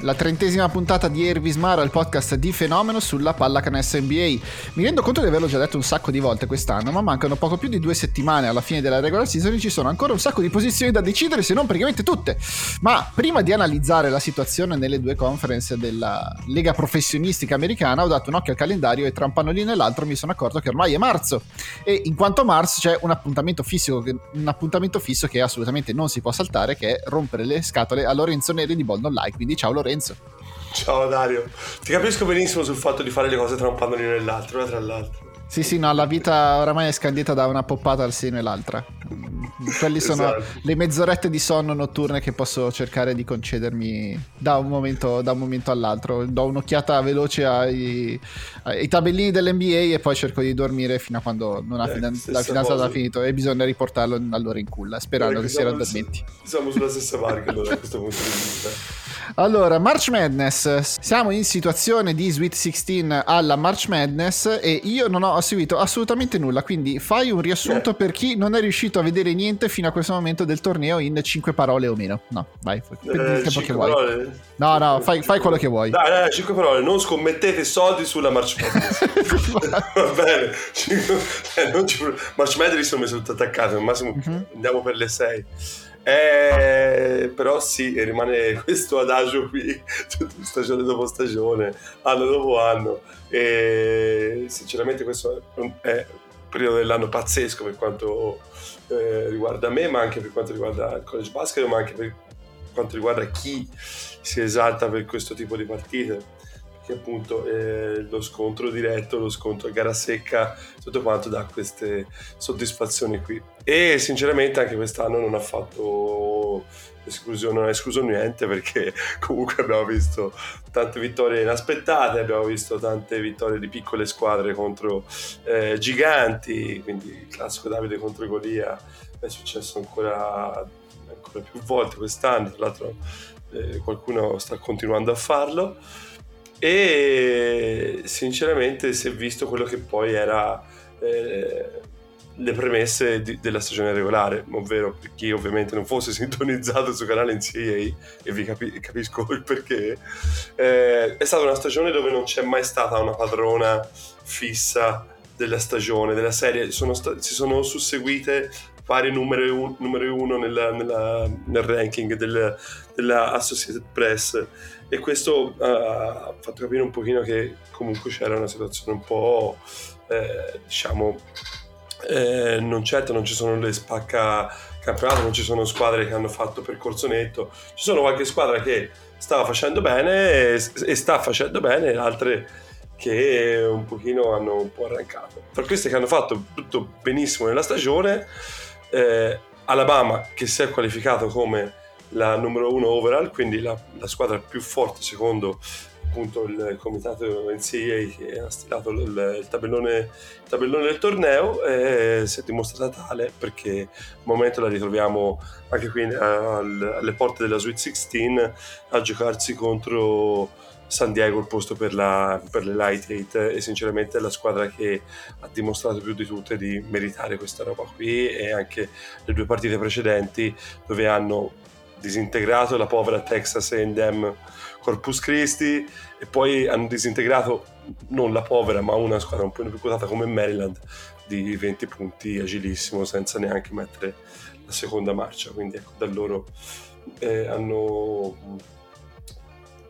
la trentesima puntata di Air Vismara, il podcast di fenomeno sulla pallacanestro NBA. Mi rendo conto di averlo già detto un sacco di volte quest'anno, ma mancano poco più di due settimane alla fine della regular season e ci sono ancora un sacco di posizioni da decidere, se non praticamente tutte. Ma prima di analizzare la situazione nelle due conference della Lega Professionistica Americana, ho dato un occhio al calendario e tra un pannolino e l'altro mi sono accorto che ormai è marzo. E in quanto marzo c'è un appuntamento fisso, un appuntamento fisso che assolutamente non si può saltare, che è rompere le scatole a Lorenzo Neri di Bold Online. Quindi ciao Lorenzo. Lorenzo. Ciao Dario, ti capisco benissimo sul fatto di fare le cose tra un pannolino e l'altro, tra l'altro. Sì, sì, no, la vita oramai è scandita da una poppata al seno e l'altra. Quelli sono esatto. le mezz'orette di sonno notturne che posso cercare di concedermi da un momento, da un momento all'altro. Do un'occhiata veloce ai, ai, tabellini dell'NBA e poi cerco di dormire fino a quando non ha eh, finan- la fidanzata ha finito e bisogna riportarlo allora in culla, sperando eh, che si raddormenti. Siamo sulla stessa barca allora, da questo punto di vista. Allora, March Madness. Siamo in situazione di Sweet 16 alla March Madness e io non ho seguito assolutamente nulla, quindi fai un riassunto eh. per chi non è riuscito a vedere niente fino a questo momento del torneo in 5 parole o meno. No, vai, fai eh, che vuoi. Parole? No, no, fai, fai, quello che vuoi. Dai, dai, 5 parole, non scommettete soldi sulla March Madness. Va bene. Eh, non ci... March Madness mi sono tutto attaccato, al massimo uh-huh. andiamo per le 6. Eh, però sì, rimane questo adagio qui, stagione dopo stagione, anno dopo anno. E sinceramente questo è un periodo dell'anno pazzesco per quanto eh, riguarda me, ma anche per quanto riguarda il college basket, ma anche per quanto riguarda chi si esalta per questo tipo di partite che appunto eh, lo scontro diretto, lo scontro a gara secca, tutto quanto dà queste soddisfazioni qui. E sinceramente anche quest'anno non ha fatto esclusione, non ha escluso niente perché comunque abbiamo visto tante vittorie inaspettate, abbiamo visto tante vittorie di piccole squadre contro eh, giganti, quindi il classico Davide contro Golia è successo ancora, ancora più volte quest'anno, tra l'altro eh, qualcuno sta continuando a farlo. E sinceramente si è visto quello che poi era eh, le premesse di, della stagione regolare, ovvero per chi ovviamente non fosse sintonizzato sul canale NCAA e vi capi- capisco il perché, eh, è stata una stagione dove non c'è mai stata una padrona fissa della stagione, della serie, sono sta- si sono susseguite varie numeri, un- numeri uno nella, nella, nel ranking del, della Associated Press. E questo uh, ha fatto capire un pochino che comunque c'era una situazione un po' eh, diciamo eh, non certo non ci sono le spacca campionato non ci sono squadre che hanno fatto percorso netto. Ci sono qualche squadra che stava facendo bene e, e sta facendo bene altre che un pochino hanno un po' arrancato. Per queste che hanno fatto tutto benissimo nella stagione eh, Alabama che si è qualificato come la numero uno overall, quindi la, la squadra più forte secondo appunto il comitato NCAA che ha stilato il, il, tabellone, il tabellone, del torneo e si è dimostrata tale perché al momento la ritroviamo anche qui al, alle porte della Sweet 16 a giocarsi contro San Diego il posto per, la, per le Light 8 e sinceramente è la squadra che ha dimostrato più di tutte di meritare questa roba qui e anche le due partite precedenti dove hanno disintegrato la povera Texas A&M Corpus Christi e poi hanno disintegrato non la povera ma una squadra un po' più quotata come Maryland di 20 punti agilissimo senza neanche mettere la seconda marcia. Quindi ecco da loro eh, hanno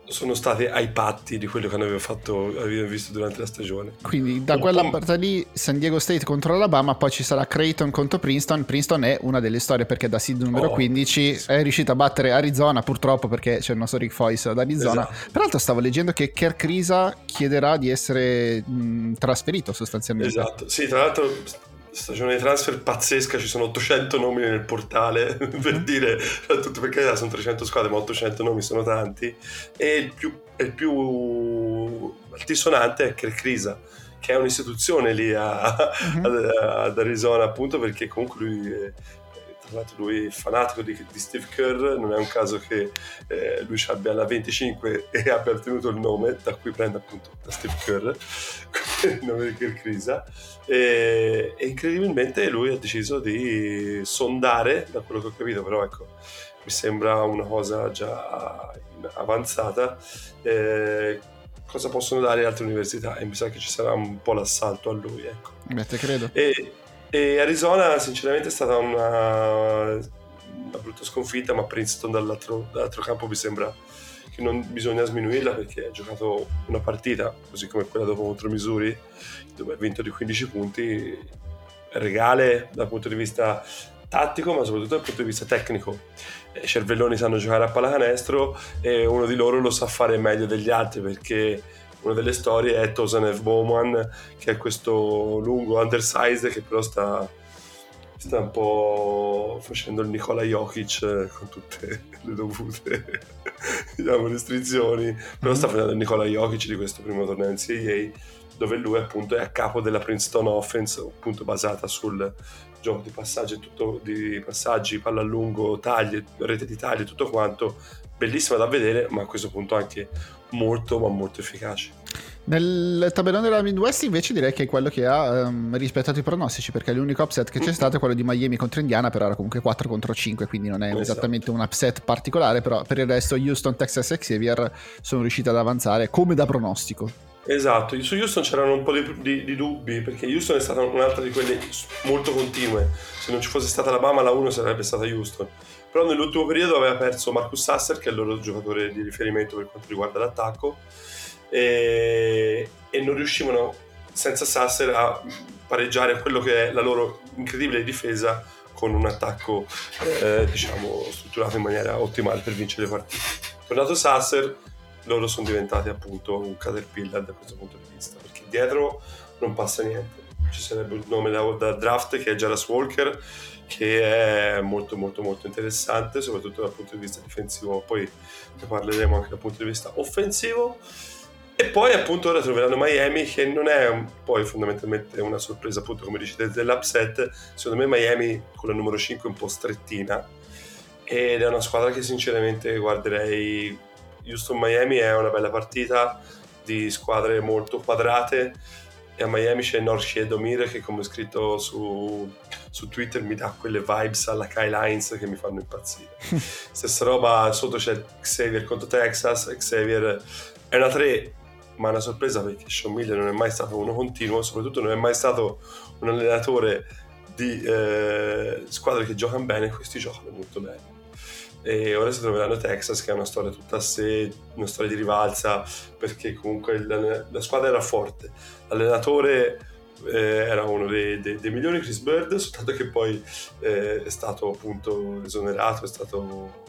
sono state ai patti di quello che hanno fatto, abbiamo visto durante la stagione. Quindi da quella parte lì San Diego State contro Alabama, poi ci sarà Creighton contro Princeton. Princeton è una delle storie perché da seed numero oh, 15 sì. è riuscita a battere Arizona, purtroppo perché c'è il nostro Rick Foyce ad Arizona. Esatto. Peraltro stavo leggendo che Kirk Risa chiederà di essere mh, trasferito sostanzialmente. Esatto, sì, tra l'altro stagione di transfer pazzesca, ci sono 800 nomi nel portale, per mm. dire, tutto perché sono 300 squadre, ma 800 nomi sono tanti, e il più, il più altisonante è Crisa, che è un'istituzione lì a, mm-hmm. ad, ad, Arizona, appunto perché comunque lui, tra l'altro lui è fanatico di, di Steve Kerr, non è un caso che eh, lui abbia la 25 e abbia ottenuto il nome, da cui prende appunto da Steve Kerr, il nome di Kerr Krisa, e, e incredibilmente lui ha deciso di sondare, da quello che ho capito, però ecco, mi sembra una cosa già avanzata, eh, cosa possono dare altre università e mi sa che ci sarà un po' l'assalto a lui. Ecco. Beh, te credo. E, e Arizona sinceramente è stata una, una brutta sconfitta, ma Princeton dall'altro, dall'altro campo mi sembra che non bisogna sminuirla perché ha giocato una partita, così come quella dopo contro Missouri, dove ha vinto di 15 punti, regale dal punto di vista tattico, ma soprattutto dal punto di vista tecnico. I cervelloni sanno giocare a pallacanestro e uno di loro lo sa fare meglio degli altri perché una delle storie è Tosanev Bowman, che è questo lungo undersized che però sta, sta un po' facendo il Nicola Jokic eh, con tutte le dovute diciamo, restrizioni, però sta facendo il Nicola Jokic di questo primo torneo NCAA dove lui appunto è a capo della Princeton Offense, appunto basata sul gioco di passaggi, tutto, di passaggi, palla a lungo, taglie, rete di taglie, tutto quanto, bellissima da vedere, ma a questo punto anche molto, ma molto efficace. Nel tabellone della Midwest invece direi che è quello che ha um, rispettato i pronostici perché l'unico upset che c'è stato è quello di Miami contro Indiana però era comunque 4 contro 5 quindi non è esatto. esattamente un upset particolare però per il resto Houston, Texas e Xavier sono riusciti ad avanzare come da pronostico Esatto, su Houston c'erano un po' di, di, di, dubbi perché Houston è stata un'altra di quelle molto continue. Se non ci fosse stata Alabama, la 1 sarebbe stata Houston. Però nell'ultimo periodo aveva perso Marcus Sasser, che è il loro giocatore di riferimento per quanto riguarda l'attacco, e, e non riuscivano senza Sasser a pareggiare quello che è la loro incredibile difesa con un attacco eh, diciamo strutturato in maniera ottimale per vincere le partite. Tornato Sasser, loro sono diventati appunto un caterpillar da questo punto di vista, perché dietro non passa niente. Ci sarebbe un nome da, da draft che è Jaras Walker, che è molto molto molto interessante, soprattutto dal punto di vista difensivo, poi ne parleremo anche dal punto di vista offensivo. E poi appunto ora troveranno Miami che non è poi fondamentalmente una sorpresa appunto come dicete dell'upset, secondo me Miami con la numero 5 è un po' strettina. Ed è una squadra che sinceramente guarderei. Houston-Miami è una bella partita di squadre molto quadrate e a Miami c'è Norshie Domire che come ho scritto su, su, Twitter mi dà quelle vibes alla Kyle Hines che mi fanno impazzire. Stessa roba, sotto c'è Xavier contro Texas, Xavier è una 3 ma è una sorpresa perché Sean Miller non è mai stato uno continuo, soprattutto non è mai stato un allenatore di eh, squadre che giocano bene, questi giocano molto bene e ora si troveranno Texas che è una storia tutta a sé, una storia di rivalsa perché comunque il, la squadra era forte, l'allenatore eh, era uno dei, dei, dei, migliori Chris Bird, soltanto che poi eh, è stato appunto esonerato, è stato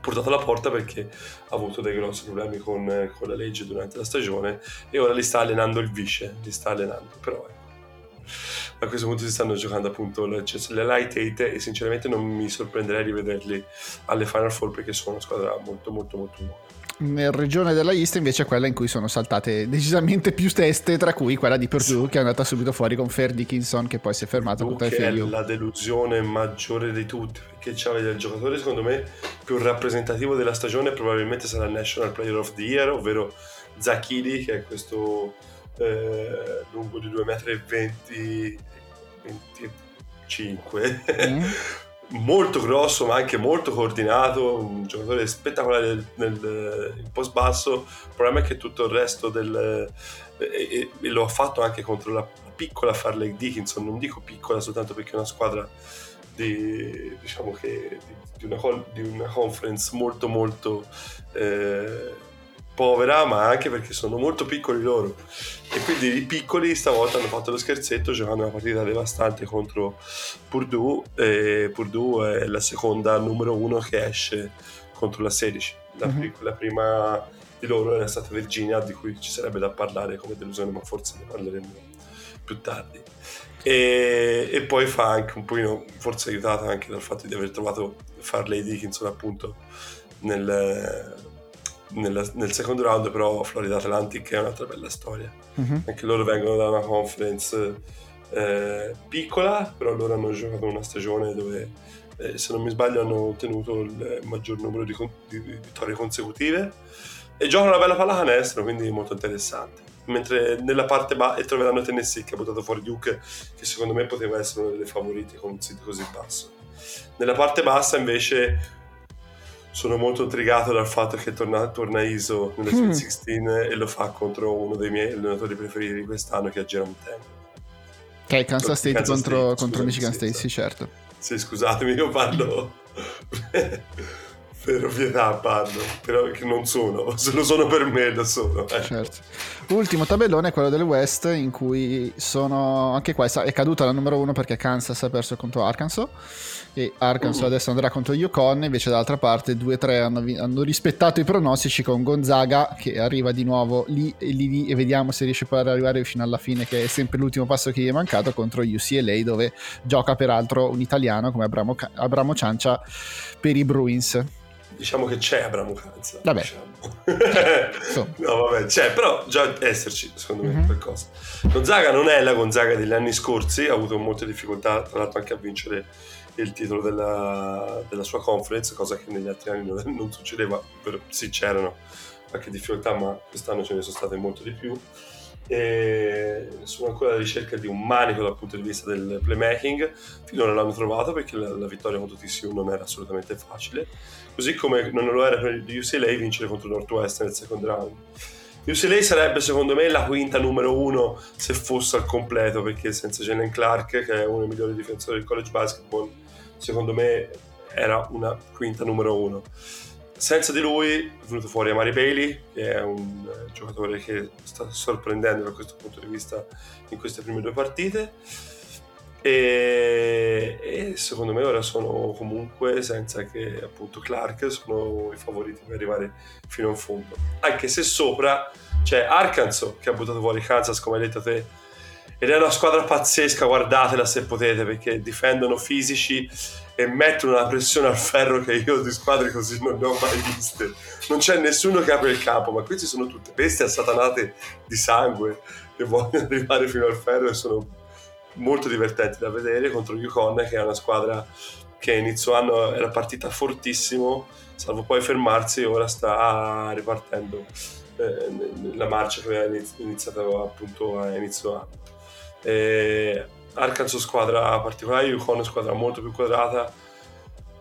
portato alla porta perché ha avuto dei grossi problemi con, con la legge durante la stagione e ora li sta allenando il vice, li sta allenando, però ecco a questo punto si stanno giocando appunto le, cioè, le light 8 e sinceramente non mi sorprenderei di vederli alle Final Four perché sono una squadra molto molto molto buona. Nel regione della East invece è quella in cui sono saltate decisamente più teste, tra cui quella di Purdue che è andata subito fuori con Fair Dickinson che poi si è fermato con FAU. È la delusione maggiore di tutti perché c'è il giocatore secondo me più rappresentativo della stagione probabilmente sarà il National Player of the Year, ovvero Zachidi che è questo eh, lungo di 2,20 m 25 mm. molto grosso ma anche molto coordinato un giocatore spettacolare nel, nel post basso. Il problema è che tutto il resto del e, e lo ha fatto anche contro la piccola Farley Dickinson. Non dico piccola soltanto perché è una squadra di, diciamo che, di, di, una, di una conference molto molto eh, povera, ma anche perché sono molto piccoli loro. E quindi i piccoli stavolta hanno fatto lo scherzetto giocando una partita devastante contro Purdue. E Purdue è la seconda numero uno che esce contro la 16. La, mm-hmm. la prima di loro era stata Virginia, di cui ci sarebbe da parlare come delusione, ma forse ne parleremo più tardi. E, e, poi fa anche un pochino, forse aiutata anche dal fatto di aver trovato Farley Dickinson appunto nel, nella, nel secondo round però Florida Atlantic è un'altra bella storia. Uh-huh. Anche loro vengono da una conference eh, piccola, però loro hanno giocato una stagione dove, eh, se non mi sbaglio, hanno ottenuto il maggior numero di, di- di vittorie consecutive e giocano una bella pallacanestro, quindi molto interessante. Mentre nella parte bassa e troveranno Tennessee che ha buttato fuori Duke, che secondo me poteva essere una delle favorite con un sito così basso. Nella parte bassa invece sono molto intrigato dal fatto che torna, torna ISO nelle Sweet Mm. 16 e lo fa contro uno dei miei allenatori preferiti di quest'anno che è Jerome. Che è Kansas State Kansas contro, State, contro scusami, Michigan State, sì. sì, certo. Sì, scusatemi, io parlo per ovvietà, parlo, però che non sono, se lo sono per me, lo sono. ecco. Certo. Ultimo tabellone è quello del West in cui sono anche qua è caduta la numero uno perché Kansas ha perso contro Arkansas e Arkansas Mm. adesso andrà contro Yukon invece dall'altra parte 2-3 hanno, hanno rispettato i pronostici con Gonzaga che arriva di nuovo lì e lì, lì e vediamo se riesce poi ad arrivare fino alla fine che è sempre l'ultimo passo che gli è mancato contro UCLA dove gioca peraltro un italiano come Abramo, Abramo Ciancia per i Bruins Diciamo che c'è Abramo Canza. Vabbè. Diciamo. No, vabbè, c'è, però già esserci, secondo me, Mhm. qualcosa. Gonzaga non è la Gonzaga degli anni scorsi, ha avuto molte difficoltà, tra l'altro anche a vincere il titolo della, della sua conference, cosa che negli altri anni non, non succedeva, però sì c'erano qualche difficoltà, ma quest'anno ce ne sono state molto di più. E sono ancora alla ricerca di un manico dal punto di vista del playmaking, finora l'hanno trovato perché la, la vittoria contro TCU non era assolutamente facile, così come non lo era per UCLA vincere contro Northwestern nel second round. UCLA sarebbe secondo me la quinta numero uno se fosse al completo perché senza Jalen Clark che è uno dei migliori difensori del college basketball secondo me era una quinta numero uno senza di lui è venuto fuori Amari Bailey che è un eh, giocatore che sta sorprendendo da questo punto di vista in queste prime due partite. E, e secondo me ora sono comunque senza che appunto Clark sono i favoriti per arrivare fino in fondo. Anche se sopra c'è Arkansas che ha buttato fuori Kansas come hai detto te. Ed è una squadra pazzesca guardatela se potete perché difendono fisici e mettono una pressione al ferro che io di squadre così non ne ho mai viste. Non c'è nessuno che apre il campo ma questi sono tutte bestie assatanate di sangue che vogliono arrivare fino al ferro e sono molto divertenti da vedere contro Yukon che è una squadra che inizio anno era partita fortissimo salvo poi fermarsi e ora sta ripartendo eh, nella marcia che aveva iniz- iniziato appunto a inizio anno. Eh, Arkansas squadra particolare Yukon squadra molto più quadrata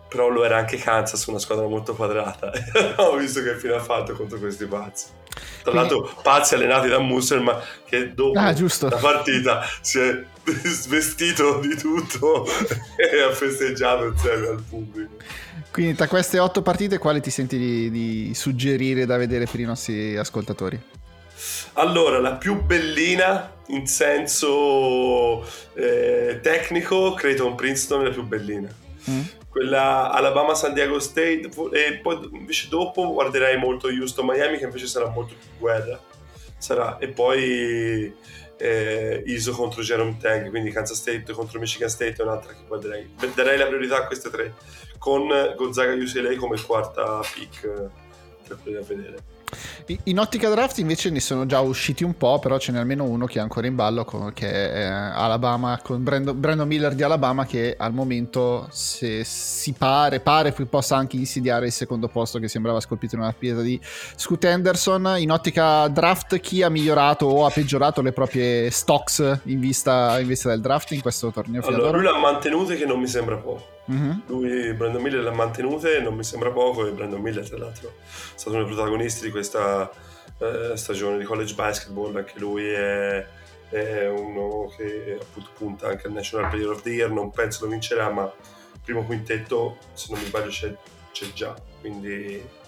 però lo era anche Kansas una squadra molto quadrata ho visto che fine ha fatto contro questi pazzi tra Quindi- l'altro pazzi allenati da Musselman che dopo Ah, la partita si è svestito di tutto e ha festeggiato insieme al pubblico. quindi tra queste otto partite quali ti senti di, di suggerire da vedere per i nostri ascoltatori? Allora, la più bellina in senso eh, tecnico, Creighton Princeton è la più bellina. Mm? Quella Alabama San Diego State e poi invece dopo guarderei molto Houston Miami che invece sarà molto più guerra. Sarà, e poi eh, ISO contro Jerome Tang, quindi Kansas State contro Michigan State è un'altra che guarderei. Darei la priorità a queste tre, con Gonzaga UCLA come quarta pick eh, per da vedere. In ottica draft invece ne sono già usciti un po', però ce n'è almeno uno che è ancora in ballo, con- che è eh, Alabama, con Brandon, Brandon Miller di Alabama, che al momento se si pare, pare che possa anche insidiare il secondo posto che sembrava scolpito in una pietra di Scoot Henderson. In ottica draft chi ha migliorato o ha peggiorato le proprie stocks in vista, in vista del draft in questo torneo Allora, lui l'ha mantenute che non mi sembra poco. Mhm. Lui, Brandon Miller, l'ha mantenute non mi sembra poco. E Brandon Miller, tra l'altro, è stato uno dei protagonisti di questa eh, stagione di college basketball. Anche lui è, è uno che appunto punta anche al National Player of the Year. Non penso lo vincerà, ma primo quintetto, se non mi sbaglio, c'è, c'è già. Quindi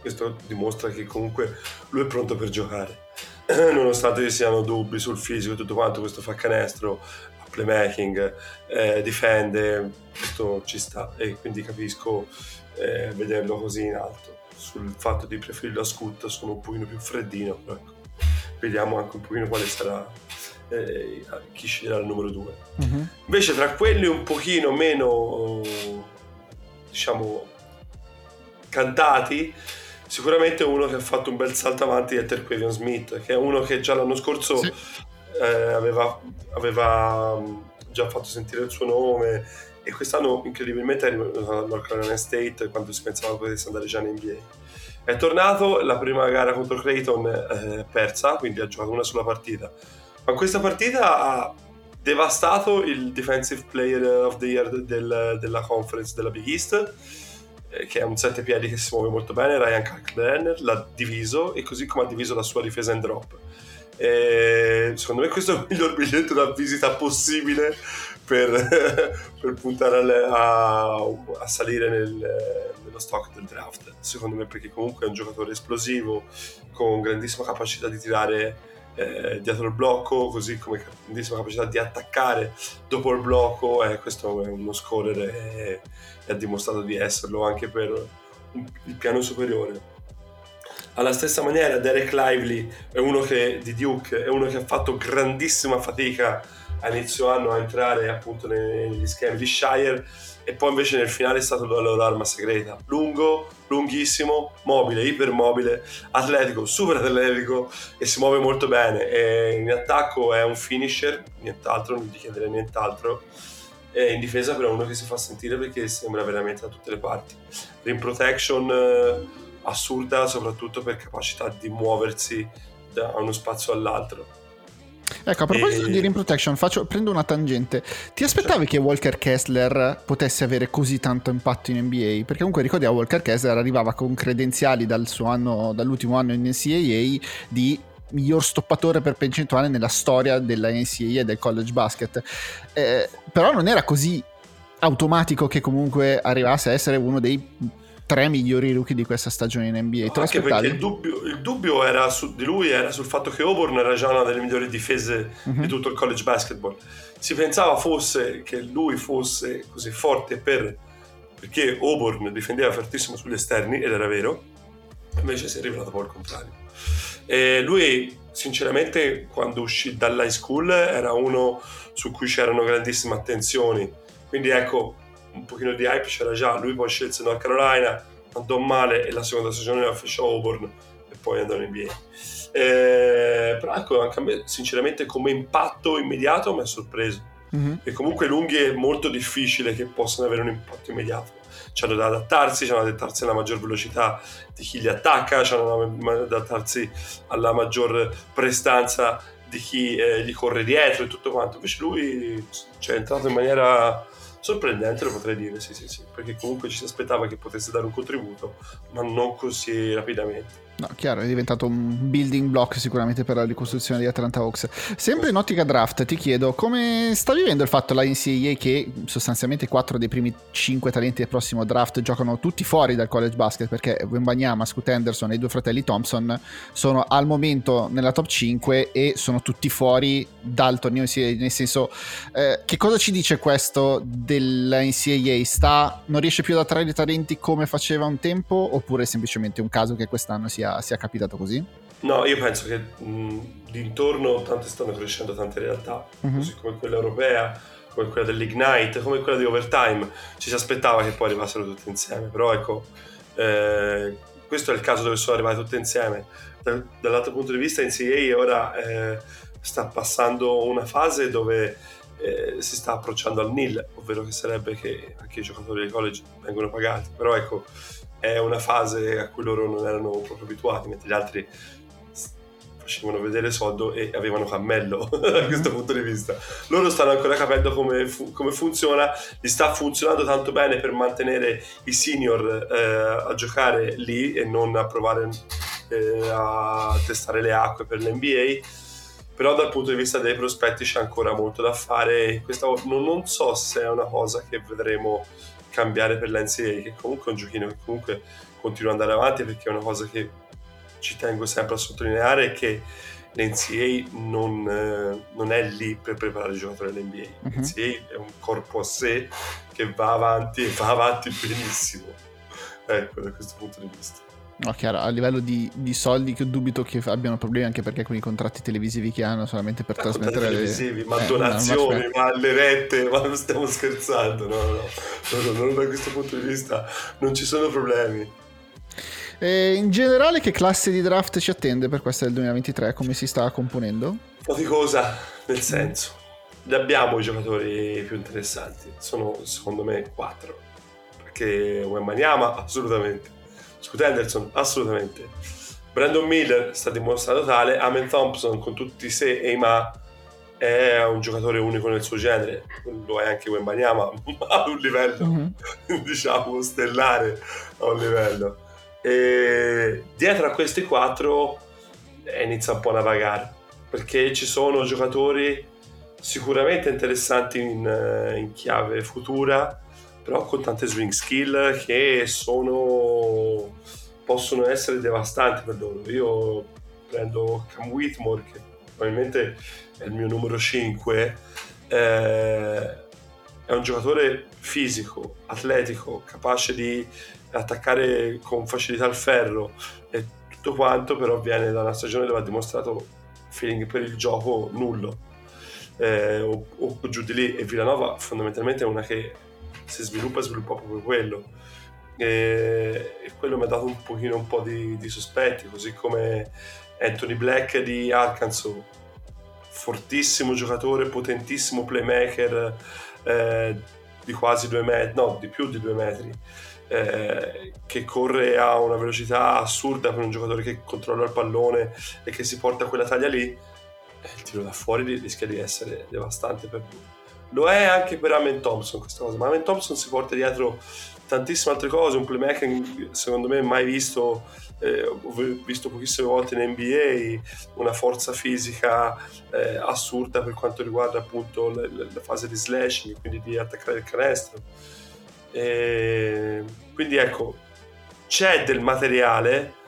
questo dimostra che comunque lui è pronto per giocare. Nonostante ci siano dubbi sul fisico e tutto quanto, questo fa canestro, playmaking, eh, difende, questo ci sta e quindi capisco eh, vederlo così in alto. Sul fatto di preferirlo a Scoot sono un pochino più freddino, però ecco, vediamo anche un pochino quale sarà eh, chi sceglierà il numero 2. Mhm. Invece tra quelli un pochino meno, diciamo, cantati, sicuramente uno che ha fatto un bel salto avanti è Terquavion Smith, che è uno che già l'anno scorso Sì. Eh, aveva, aveva mm, già fatto sentire il suo nome e quest'anno incredibilmente è arrivato al North Carolina State quando si pensava potesse andare già in NBA. È tornato, la prima gara contro Creighton eh, persa, quindi ha giocato una sola partita. Ma questa partita ha devastato il Defensive Player of the Year del, della conference della Big East, eh, che è un sette piedi che si muove molto bene, Ryan Kalkbrenner l'ha diviso e così come ha diviso la sua difesa in drop. E secondo me questo è il miglior biglietto da visita possibile per, per puntare alle, a, a, salire nel, nello stock del draft. Secondo me, perché comunque è un giocatore esplosivo con grandissima capacità di tirare eh, dietro il blocco, così come grandissima capacità di attaccare dopo il blocco. Eh, questo è uno scorer e, e ha dimostrato di esserlo anche per il piano superiore. Alla stessa maniera, Derek Lively è uno che, di Duke è uno che ha fatto grandissima fatica a inizio anno a entrare appunto negli schemi di Shire e poi invece nel finale è stato la loro arma segreta. Lungo, lunghissimo, mobile, ipermobile, atletico, super atletico e si muove molto bene. E in attacco è un finisher, nient'altro, non gli chiedere nient'altro. E in difesa però è uno che si fa sentire perché sembra veramente da tutte le parti. Rim protection eh, assurda soprattutto per capacità di muoversi da uno spazio all'altro Ecco, a proposito e... di Rim Protection, faccio, prendo una tangente. Ti aspettavi che Walker Kessler potesse avere così tanto impatto in NBA? Perché comunque ricordiamo Walker Kessler arrivava con credenziali dal anno, dall'ultimo anno in NCAA di miglior stoppatore per percentuale nella storia della NCAA e del college basket. Eh, però non era così automatico che comunque arrivasse a essere uno dei tre migliori rookie di questa stagione in NBA. Te Anche perché il dubbio, il dubbio era su, di lui era sul fatto che Auburn era già una delle migliori difese uh-huh. di tutto il college basketball. Si pensava fosse che lui fosse così forte per, perché Auburn difendeva fortissimo sugli esterni, ed era vero, invece si è rivelato poi il contrario. E lui, sinceramente, quando uscì dall'high school era uno su cui c'erano grandissime attenzioni. Quindi ecco, un pochino di hype c'era già, lui poi scelse North Carolina, andò male e la seconda stagione la fece Auburn e poi andò in NBA. Eh, però ecco, anche a me sinceramente come impatto immediato mi ha sorpreso. Mm-hmm. E comunque lunghi è molto difficile che possano avere un impatto immediato. C'hanno da adattarsi, c'hanno da adattarsi alla maggior velocità di chi li attacca, c'hanno da adattarsi alla maggior prestanza di chi eh, gli corre dietro e tutto quanto. Invece lui cioè, è entrato in maniera sorprendente lo potrei dire, sì sì sì, perché comunque ci si aspettava che potesse dare un contributo, ma non così rapidamente. No, chiaro, è diventato un building block sicuramente per la ricostruzione di Atlanta Hawks. Sempre in ottica draft, ti chiedo come sta vivendo il fatto la NCAA che sostanzialmente 4 dei primi 5 talenti del prossimo draft giocano tutti fuori dal college basket perché Wembanyama, Scoot Henderson e i due fratelli Thompson sono al momento nella top 5 e sono tutti fuori dal torneo NCAA, nel senso eh, che cosa ci dice questo della NCAA? Sta, non riesce più ad attrarre talenti come faceva un tempo oppure è semplicemente un caso che quest'anno sia sia, sia capitato così? No, io penso che mh, d'intorno tante stanno crescendo tante realtà, uh-huh. così come quella europea, come quella dell'Ignite, come quella di Overtime. Ci si aspettava che poi arrivassero tutte insieme, però ecco, eh, questo è il caso dove sono arrivate tutte insieme. Da, dall'altro punto di vista, NCAA ora eh, sta passando una fase dove eh, si sta approcciando al nil, ovvero che sarebbe che anche i giocatori del college vengono pagati, però ecco, è una fase a cui loro non erano proprio abituati, mentre gli altri facevano vedere soldo e avevano cammello da questo punto di vista. Loro stanno ancora capendo come, fu- come funziona, gli sta funzionando tanto bene per mantenere i senior eh, a giocare lì e non a provare eh, a testare le acque per l'NBA. Però dal punto di vista dei prospetti c'è ancora molto da fare. Questa, non, non so se è una cosa che vedremo cambiare per l'NCA, che comunque è un giochino che comunque continua ad andare avanti perché è una cosa che ci tengo sempre a sottolineare è che l'NCA non, eh, non è lì per preparare i giocatori all'NBA. Uh-huh. Mhm. L'NCA è un corpo a sé che va avanti e va avanti benissimo. Ecco, da questo punto di vista. No, chiaro, a livello di, di, soldi che dubito che abbiano problemi anche perché con i contratti televisivi che hanno solamente per ma trasmettere televisivi, le... ma eh, donazioni, no, ma, ma le rette, ma non stiamo scherzando, no, no, no, no, da questo punto di vista non ci sono problemi. E in generale che classe di draft ci attende per questa del 2023? Come si sta componendo? Faticosa, nel senso, ne abbiamo i giocatori più interessanti, sono secondo me quattro, perché Wembanyama assolutamente, Scoot Henderson assolutamente, Brandon Miller sta dimostrando tale, Amen Thompson con tutti i se e i ma è un giocatore unico nel suo genere, lo è anche Wembanyama, ma ad un livello Mhm. diciamo stellare a un livello. E dietro a questi quattro eh, inizia un po' a navigare perché ci sono giocatori sicuramente interessanti in, eh, in chiave futura, però con tante swing skill che sono possono essere devastanti per loro. Io prendo Cam Whitmore, che probabilmente è il mio numero 5. eh, è un giocatore fisico, atletico, capace di attaccare con facilità il ferro e tutto quanto, però viene da una stagione dove ha dimostrato feeling per il gioco nullo. Eh, o, o giù di lì e Villanova fondamentalmente è una che si sviluppa e sviluppa proprio quello. E, e quello mi ha dato un pochino un po' di, di sospetti così come Anthony Black di Arkansas. Fortissimo giocatore potentissimo playmaker eh, di quasi due metri no di più di due metri eh, che corre a una velocità assurda per un giocatore che controlla il pallone e che si porta quella taglia lì eh, il tiro da fuori rischia di essere devastante per lui lo è anche per Amen Thompson questa cosa ma Amen Thompson si porta dietro tantissime altre cose un playmaker secondo me mai visto eh, visto pochissime volte in NBA una forza fisica eh, assurda per quanto riguarda appunto la, la fase di slashing quindi di attaccare il canestro e quindi ecco c'è del materiale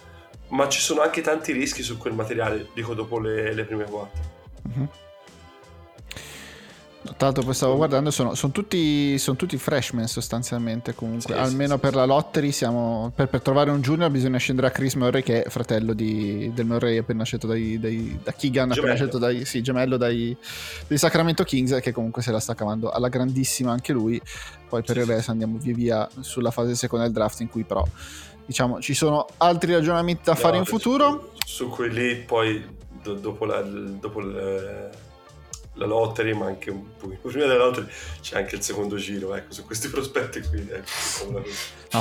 ma ci sono anche tanti rischi su quel materiale dico dopo le, le prime quattro Mhm. Tra l'altro poi stavo guardando, sono, sono tutti, sono tutti freshman sostanzialmente comunque, Sì, almeno sì, per sì, la lottery siamo, per, per trovare un junior bisogna scendere a Chris Murray che è fratello di, del Murray appena scelto dai, dai- da Keegan, appena Gemello. scelto dai, sì, gemello dai, dai Sacramento Kings che comunque se la sta cavando alla grandissima anche lui, poi per il resto andiamo via via sulla fase seconda del draft in cui però diciamo ci sono altri ragionamenti da fare No, in futuro. Su, su quelli poi do- dopo, la, dopo la, la lottery, ma anche un po' prima della lottery c'è anche il secondo giro, ecco, su questi prospetti qui. Ecco,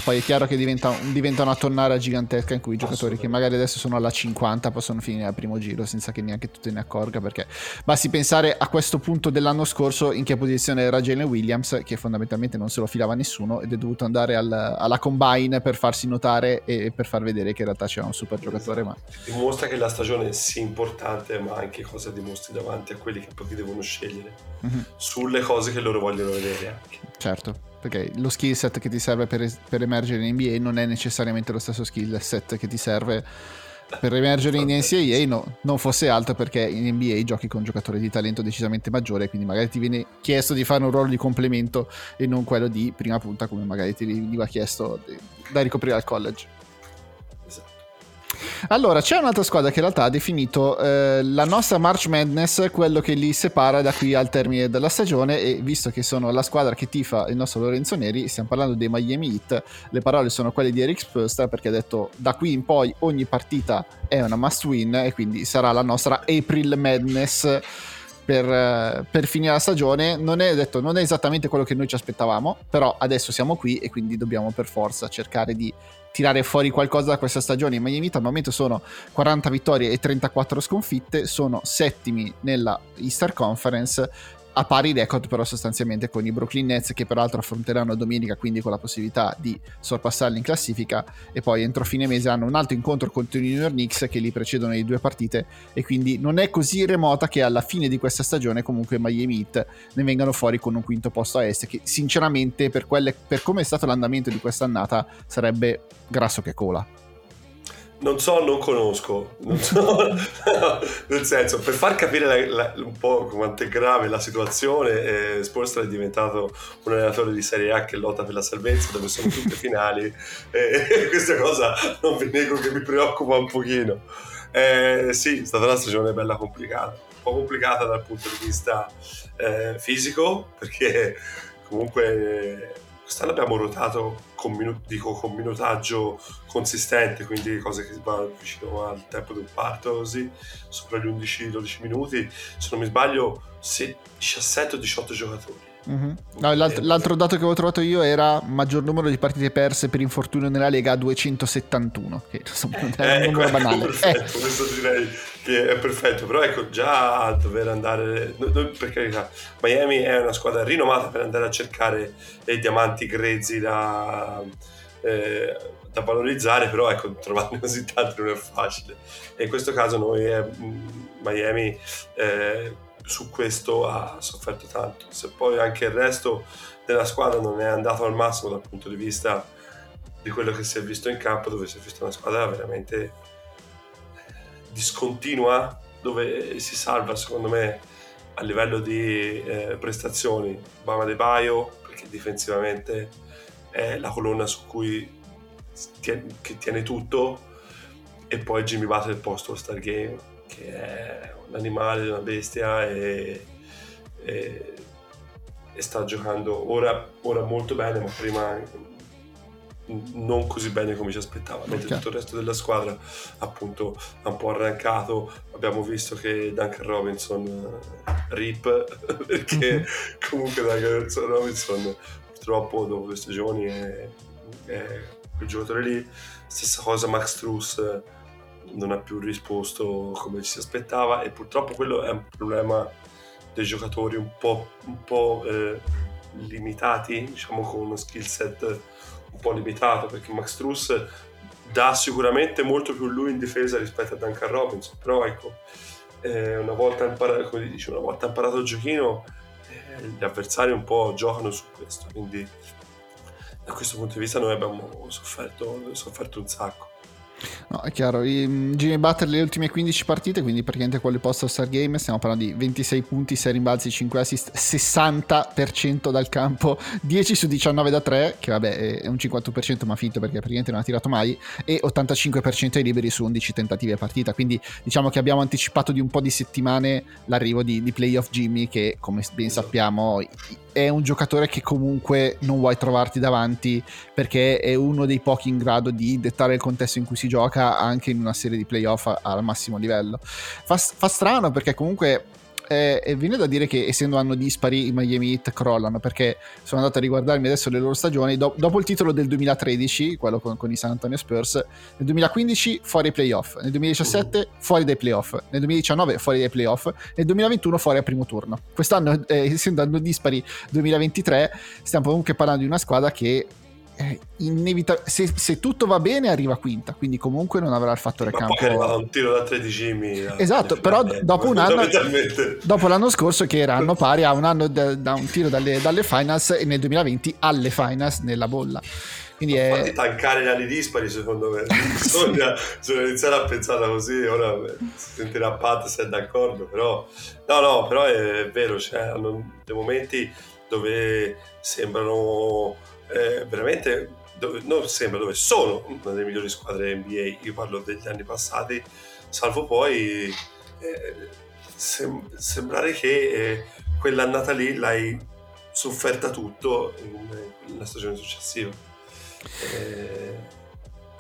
poi è chiaro che diventa, diventa una tonnara gigantesca in cui i giocatori che magari adesso sono alla 50 possono finire al primo giro senza che neanche tu te ne accorga perché basti pensare a questo punto dell'anno scorso in che posizione era Jalen Williams che fondamentalmente non se lo filava nessuno ed è dovuto andare al- alla combine per farsi notare e per far vedere che in realtà c'era un super giocatore ma Dimostra che la stagione sì importante, ma anche cosa dimostri davanti a quelli che poi ti devono scegliere Mhm, sulle cose che loro vogliono vedere anche. certo perché lo skill set che ti serve per, per emergere in NBA non è necessariamente lo stesso skill set che ti serve per emergere in NCAA no, non fosse altro perché in NBA giochi con giocatori di talento decisamente maggiore quindi magari ti viene chiesto di fare un ruolo di complemento e non quello di prima punta come magari ti veniva chiesto di- da ricoprire al college. Allora c'è un'altra squadra che in realtà ha definito eh, la nostra March Madness quello che li separa da qui al termine della stagione e visto che sono la squadra che tifa il nostro Lorenzo Neri stiamo parlando dei Miami Heat. Le parole sono quelle di Eric Spolstra perché ha detto da qui in poi ogni partita è una must win e quindi sarà la nostra April Madness per, eh, per finire la stagione. Non è detto non è esattamente quello che noi ci aspettavamo però adesso siamo qui e quindi dobbiamo per forza cercare di tirare fuori qualcosa da questa stagione i Miami al momento sono 40 vittorie e 34 sconfitte sono settimi nella Easter Conference a pari record però sostanzialmente con i Brooklyn Nets che peraltro affronteranno domenica quindi con la possibilità di sorpassarli in classifica. E poi entro fine mese hanno un altro incontro contro i New York Knicks che li precedono di due partite. E quindi non è così remota che alla fine di questa stagione comunque Miami Heat ne vengano fuori con un quinto posto a est che sinceramente per, quelle, per come è stato l'andamento di quest'annata sarebbe grasso che cola Non so, non conosco, non so, nel senso, per far capire la- la- un po' quanto è grave la situazione, eh, Spolstra è diventato un allenatore di Serie A che lotta per la salvezza, dove sono tutte finali, e questa cosa non vi nego che mi preoccupa un pochino. Eh, sì, è stata una stagione bella complicata, un po' complicata dal punto di vista eh, fisico, perché comunque quest'anno abbiamo ruotato con, minu- dico, con minutaggio consistente, quindi cose che vanno vicino al tempo di un parto, così, sopra gli 11-12 minuti. Se non mi sbaglio, se 17 o 18 giocatori. Mm-hmm. No, l'alt- l'altro dato che avevo trovato io era maggior numero di partite perse per infortunio nella Lega 271, che insomma non è un Eh, numero ecco, banale. Perfetto, Eh. questo direi che è perfetto, però ecco già dover andare, per carità, Miami è una squadra rinomata per andare a cercare dei diamanti grezzi da, eh, da valorizzare, però ecco trovarne così tanti non è facile. E in questo caso noi eh, Miami eh, su questo ha sofferto tanto, se poi anche il resto della squadra non è andato al massimo dal punto di vista di quello che si è visto in campo, dove si è vista una squadra veramente discontinua, dove si salva secondo me a livello di eh, prestazioni Bama De Baio, perché difensivamente è la colonna su cui tiene, che tiene tutto, e poi Jimmy Butler al posto allo Star Game, che è un animale, una bestia e, e- e sta giocando ora, ora molto bene, ma prima non così bene come ci aspettava, mentre Ok. tutto il resto della squadra appunto ha un po' arrancato. Abbiamo visto che Duncan Robinson eh, rip perché comunque Duncan Robinson purtroppo dopo due stagioni è, è quel giocatore lì. Stessa cosa Max Truss eh, non ha più risposto come ci si aspettava e purtroppo quello è un problema dei giocatori un po', un po' eh, limitati, diciamo con uno skill set un po' limitato perché Max Truss dà sicuramente molto più lui in difesa rispetto a Duncan Robinson però ecco eh, una volta imparato come dice una volta imparato il giochino eh, gli avversari un po' giocano su questo quindi da questo punto di vista noi abbiamo sofferto, sofferto un sacco No, è chiaro. I- Jimmy Butler le ultime 15 partite, quindi praticamente quelli post Star Game, stiamo parlando di 26 punti, 6 rimbalzi, 5 assist, 60% dal campo, 10 su 19 da 3, che vabbè è un 51% ma finto perché praticamente non ha tirato mai, e 85% ai liberi su 11 tentativi a partita. Quindi diciamo che abbiamo anticipato di un po' di settimane l'arrivo di, di playoff Jimmy, che come ben sappiamo è un giocatore che comunque non vuoi trovarti davanti perché è uno dei pochi in grado di dettare il contesto in cui si gioca anche in una serie di playoff al massimo livello. Fa, fa strano perché comunque eh, viene da dire che essendo anno dispari i Miami Heat crollano perché sono andato a riguardarmi adesso le loro stagioni. Do- dopo il titolo del 2013 quello con, con i San Antonio Spurs nel 2015 fuori ai playoff. Nel 2017 fuori dai playoff. Nel 2019 fuori dai playoff. Nel 2021 fuori al primo turno. Quest'anno eh, essendo anno dispari 2023 stiamo comunque parlando di una squadra che eh, inevita- se, se tutto va bene arriva quinta quindi comunque non avrà il fattore ma campo. poi è arrivato un tiro da 3 di Jimmy eh, Esatto, però eh, dopo un anno- dopo l'anno scorso che erano pari a un anno da, da un tiro dalle, dalle finals e nel 2020 alle finals nella bolla. Quindi Fatti è tancare le ali dispari secondo me. Bisogna, bisogna iniziare a pensarla così ora beh, si sentirà Pat se è d'accordo però no no però è vero cioè, hanno dei momenti dove sembrano eh, veramente dove, non sembra dove sono una delle migliori squadre NBA io parlo degli anni passati salvo poi eh, sem- sembrare che eh, quell'annata lì l'hai sofferta tutto nella stagione successiva. Eh,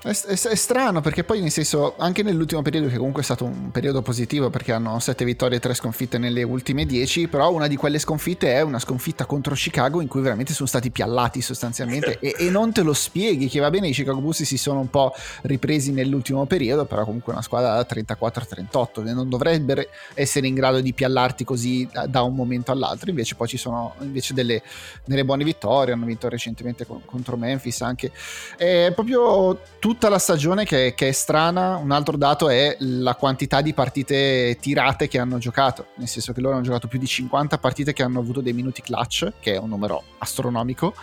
È, è- è strano perché poi nel senso anche nell'ultimo periodo che comunque è stato un periodo positivo perché hanno 7 vittorie e 3 sconfitte nelle ultime 10 però una di quelle sconfitte è una sconfitta contro Chicago in cui veramente sono stati piallati sostanzialmente e, e non te lo spieghi che va bene i Chicago Bulls si sono un po' ripresi nell'ultimo periodo però comunque una squadra da 34-38 e non dovrebbero essere in grado di piallarti così da, da un momento all'altro. Invece poi ci sono invece delle, delle buone vittorie hanno vinto recentemente con- contro Memphis anche. È proprio tutta la stagione che, che è strana. Un altro dato è la quantità di partite tirate che hanno giocato, nel senso che loro hanno giocato più di 50 partite che hanno avuto dei minuti clutch, che è un numero astronomico.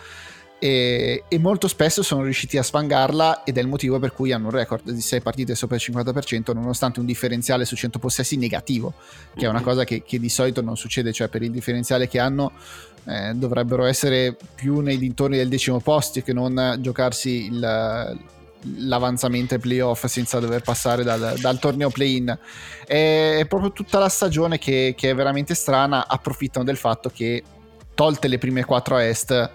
E, e molto spesso sono riusciti a sfangarla ed è il motivo per cui hanno un record di 6 partite sopra il 50% nonostante un differenziale su 100 possessi negativo che è una cosa che, che di solito non succede cioè per il differenziale che hanno eh, dovrebbero essere più nei dintorni del decimo posto che non giocarsi il, l'avanzamento ai playoff senza dover passare dal, dal torneo play-in. È, è proprio tutta la stagione che, che è veramente strana. Approfittano del fatto che, tolte le prime quattro a est,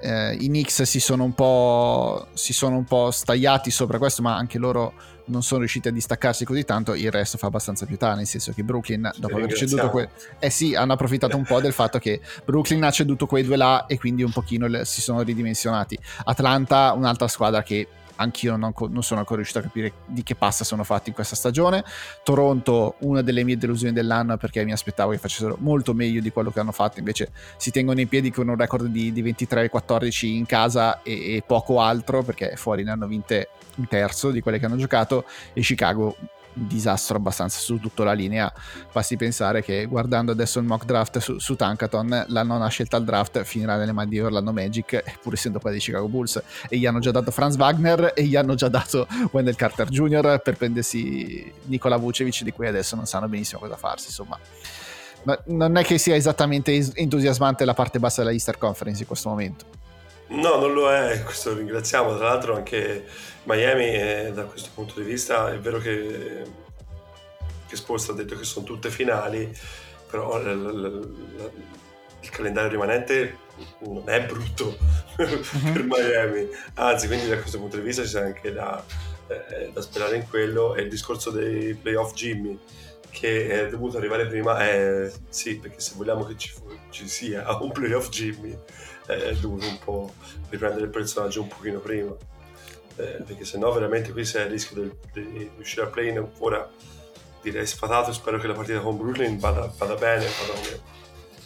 eh, i Knicks si sono, un po', si sono un po' stagliati sopra questo, ma anche loro non sono riusciti a distaccarsi così tanto, il resto fa abbastanza più tardi, nel senso che Brooklyn, dopo aver ceduto que- eh sì, hanno approfittato un po' del fatto che Brooklyn ha ceduto quei due là e quindi un pochino si sono ridimensionati. Atlanta, un'altra squadra che anch'io non, non, sono ancora riuscito a capire di che passa sono fatti in questa stagione. Toronto, una delle mie delusioni dell'anno perché mi aspettavo che facessero molto meglio di quello che hanno fatto, invece si tengono in piedi con un record di, di 23-14 in casa e, e poco altro perché fuori ne hanno vinte un terzo di quelle che hanno giocato e Chicago disastro abbastanza su tutta la linea. Basti pensare che guardando adesso il mock draft su, su Tankaton, la nona scelta al draft finirà nelle mani di Orlando Magic, pur essendo poi dei Chicago Bulls. E gli hanno già dato Franz Wagner e gli hanno già dato Wendell Carter Jr. per prendersi Nikola Vucevic, di cui adesso non sanno benissimo cosa farsi. Insomma, non è che sia esattamente entusiasmante la parte bassa della Easter Conference in questo momento. No, non lo è, questo ringraziamo. Tra l'altro anche Miami eh, da questo punto di vista è vero che, che Sports ha detto che sono tutte finali, però l- l- l- il calendario rimanente non è brutto mhm. per Miami, anzi quindi da questo punto di vista c'è anche da, eh, da sperare in quello. E il discorso dei playoff Jimmy che è dovuto arrivare prima è sì perché se vogliamo che ci, ci sia un playoff Jimmy è dovuto un po' riprendere il personaggio un pochino prima eh, perché se no veramente qui sei a rischio di riuscire a play ora direi sfatato. Spero che la partita con Brooklyn vada, vada bene vada come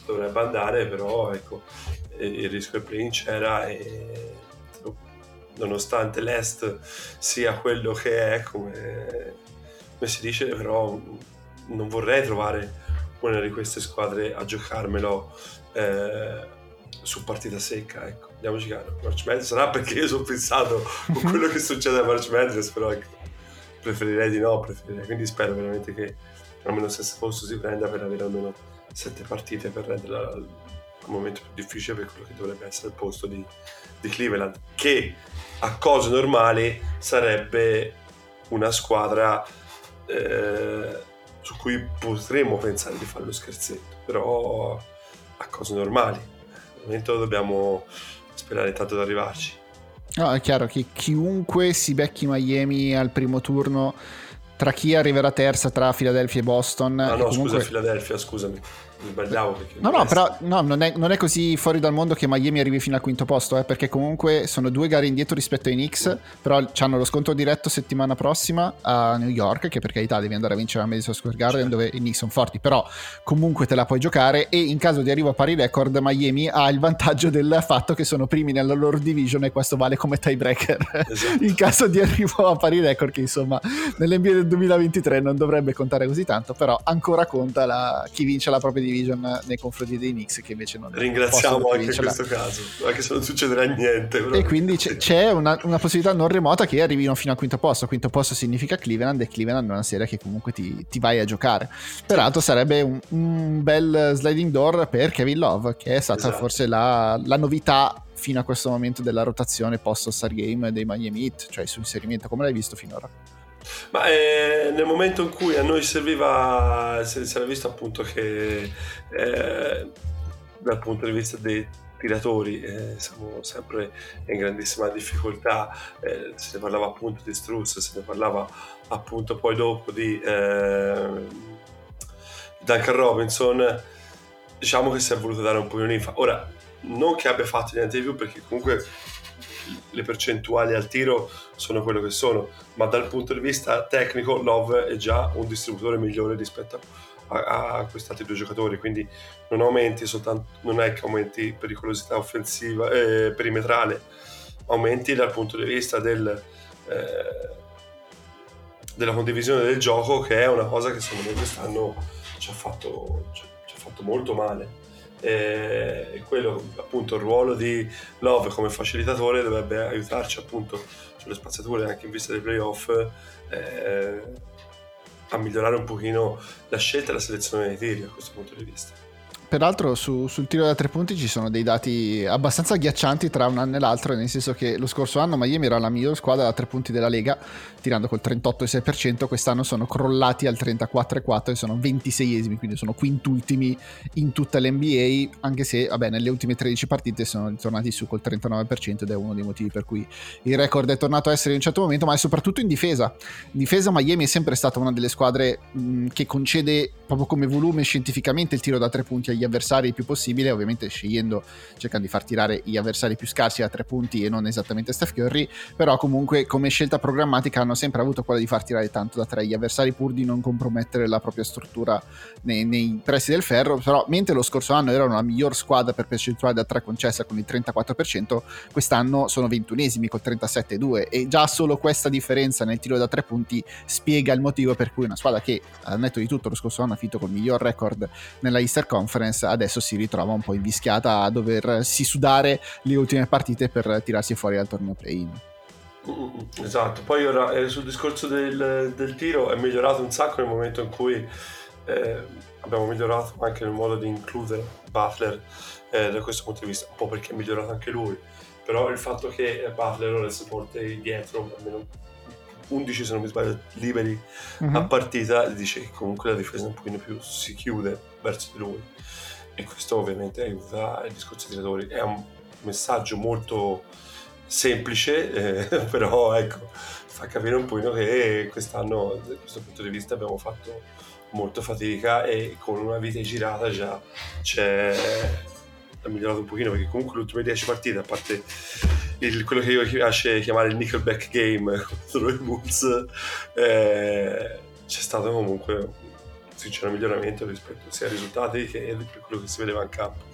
dovrebbe andare però ecco il rischio del play c'era e nonostante l'est sia quello che è come, come si dice però non vorrei trovare una di queste squadre a giocarmelo eh, su partita secca, ecco, andiamoci caro. March Madness sarà perché io sono pensato con quello che succede a March Madness, però ecco, preferirei di no, preferirei. quindi spero veramente che almeno sesto posto si prenda per avere almeno sette partite per renderla al momento più difficile per quello che dovrebbe essere il posto di, di Cleveland, che a cose normali sarebbe una squadra eh, su cui potremmo pensare di fare lo scherzetto, però a cose normali momento dobbiamo sperare tanto ad arrivarci. No, è chiaro che chiunque si becchi Miami al primo turno, tra chi arriverà terza, tra Philadelphia e Boston. Ah no, comunque... scusa, Philadelphia, scusami mi sbagliavo perché no no però no, non, è, non, è, così fuori dal mondo che Miami arrivi fino al quinto posto eh, perché comunque sono due gare indietro rispetto ai Knicks però hanno lo scontro diretto settimana prossima a New York che per carità devi andare a vincere a Madison Square Garden certo. dove i Knicks sono forti però comunque te la puoi giocare e in caso di arrivo a pari record Miami ha il vantaggio del fatto che sono primi nella loro division e questo vale come tiebreaker esatto. in caso di arrivo a pari record che insomma nell'NBA del 2023 non dovrebbe contare così tanto però ancora conta la, chi vince la propria division nei confronti dei Knicks che invece non ringraziamo anche in questo caso anche se non succederà niente però. e quindi c'è, c'è una, una, possibilità non remota che arrivino fino al quinto posto. Quinto posto significa Cleveland e Cleveland è una serie che comunque ti, ti vai a giocare. Peraltro sarebbe un, un, bel sliding door per Kevin Love che è stata esatto. forse la, la novità fino a questo momento della rotazione post Star Game dei Miami Heat cioè il suo inserimento come l'hai visto finora ma eh, nel momento in cui a noi serviva, si era visto appunto che eh, dal punto di vista dei tiratori eh, siamo sempre in grandissima difficoltà, eh, se ne parlava appunto di Struz, se ne parlava appunto poi dopo di eh, Duncan Robinson, diciamo che si è voluto dare un po' di un'infa. Ora, non che abbia fatto niente di più perché comunque le percentuali al tiro sono quello che sono, ma dal punto di vista tecnico Love è già un distributore migliore rispetto a, a questi altri due giocatori, quindi non aumenti soltanto, non è che aumenti pericolosità offensiva, eh, perimetrale, aumenti dal punto di vista del, eh, della condivisione del gioco, che è una cosa che secondo me quest'anno ci ha fatto, ci ha fatto molto male e quello appunto il ruolo di Love come facilitatore dovrebbe aiutarci appunto sulle spazzature anche in vista dei playoff eh, a migliorare un pochino la scelta e la selezione dei tiri a questo punto di vista. Peraltro su, sul tiro da tre punti ci sono dei dati abbastanza agghiaccianti tra un anno e l'altro, nel senso che lo scorso anno Miami era la miglior squadra da tre punti della Lega, tirando col 38,6%, quest'anno sono crollati al 34,4% e sono 26esimi, quindi sono quintultimi in tutta l'NBA, anche se vabbè, nelle ultime 13 partite sono ritornati su col 39% ed è uno dei motivi per cui il record è tornato a essere in un certo momento, ma è soprattutto in difesa. In difesa Miami è sempre stata una delle squadre mh, che concede proprio come volume scientificamente il tiro da tre punti agli avversari il più possibile, ovviamente scegliendo, cercando di far tirare gli avversari più scarsi a tre punti e non esattamente Steph Curry, però comunque come scelta programmatica hanno sempre avuto quella di far tirare tanto da tre gli avversari pur di non compromettere la propria struttura nei, nei pressi del ferro, però mentre lo scorso anno erano la miglior squadra per percentuale da tre concessa con il 34%, quest'anno sono 21esimi col 37,2 e già solo questa differenza nel tiro da tre punti spiega il motivo per cui una squadra che al netto di tutto lo scorso anno ha finito col miglior record nella Easter Conference adesso si ritrova un po' invischiata a doversi sudare le ultime partite per tirarsi fuori dal torneo play-in. Esatto, poi ora eh, sul discorso del, del, tiro è migliorato un sacco nel momento in cui eh, abbiamo migliorato anche nel modo di includere Butler eh, da questo punto di vista, un po' perché è migliorato anche lui, però il fatto che Butler ora si porti dietro almeno 11 se non mi sbaglio liberi uh-huh. a partita dice che comunque la difesa un pochino più si chiude verso di lui. E questo ovviamente aiuta il discorso dei tiratori è un messaggio molto semplice eh, però ecco fa capire un pochino che quest'anno da questo punto di vista abbiamo fatto molto fatica e con una vita girata già c'è ha migliorato un pochino perché comunque le ultime 10 partite a parte il, quello che io piace chiamare il Nickelback Game contro i Bulls eh, c'è stato comunque un sincero miglioramento rispetto sia ai risultati che a quello che si vedeva in campo